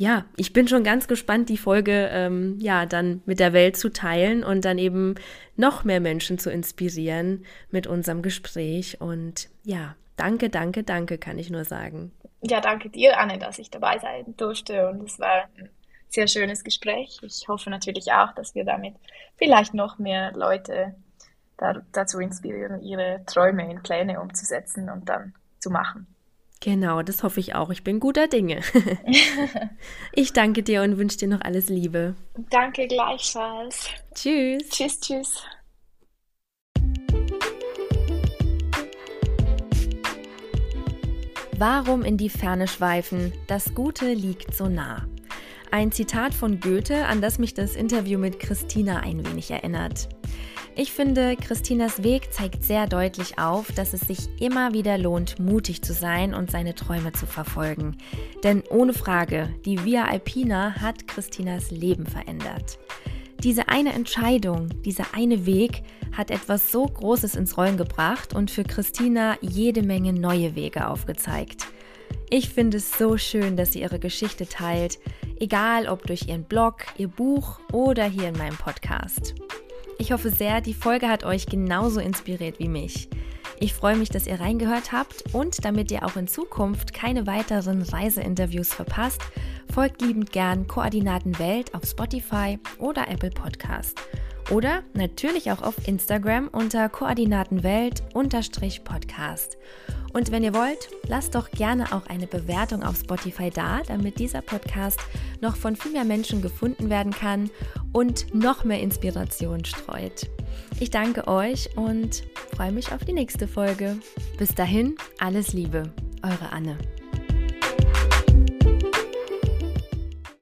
ja, ich bin schon ganz gespannt, die Folge ähm, ja dann mit der Welt zu teilen und dann eben noch mehr Menschen zu inspirieren mit unserem Gespräch. Und ja, danke, danke, danke, kann ich nur sagen. Ja, danke dir, Anne, dass ich dabei sein durfte. Und es war ein sehr schönes Gespräch. Ich hoffe natürlich auch, dass wir damit vielleicht noch mehr Leute da, dazu inspirieren, ihre Träume in Pläne umzusetzen und dann zu machen. Genau, das hoffe ich auch. Ich bin guter Dinge. (laughs) ich danke dir und wünsche dir noch alles Liebe. Danke gleichfalls. Tschüss. Tschüss, tschüss. Warum in die Ferne schweifen? Das Gute liegt so nah. Ein Zitat von Goethe, an das mich das Interview mit Christina ein wenig erinnert. Ich finde, Christinas Weg zeigt sehr deutlich auf, dass es sich immer wieder lohnt, mutig zu sein und seine Träume zu verfolgen. Denn ohne Frage, die Via Alpina hat Christinas Leben verändert. Diese eine Entscheidung, dieser eine Weg hat etwas so Großes ins Rollen gebracht und für Christina jede Menge neue Wege aufgezeigt. Ich finde es so schön, dass sie ihre Geschichte teilt, egal ob durch ihren Blog, ihr Buch oder hier in meinem Podcast. Ich hoffe sehr, die Folge hat euch genauso inspiriert wie mich. Ich freue mich, dass ihr reingehört habt und damit ihr auch in Zukunft keine weiteren Reiseinterviews verpasst, folgt liebend gern Koordinaten Welt auf Spotify oder Apple Podcast. Oder natürlich auch auf Instagram unter Koordinatenwelt-podcast. Und wenn ihr wollt, lasst doch gerne auch eine Bewertung auf Spotify da, damit dieser Podcast noch von viel mehr Menschen gefunden werden kann und noch mehr Inspiration streut. Ich danke euch und freue mich auf die nächste Folge. Bis dahin, alles Liebe, eure Anne.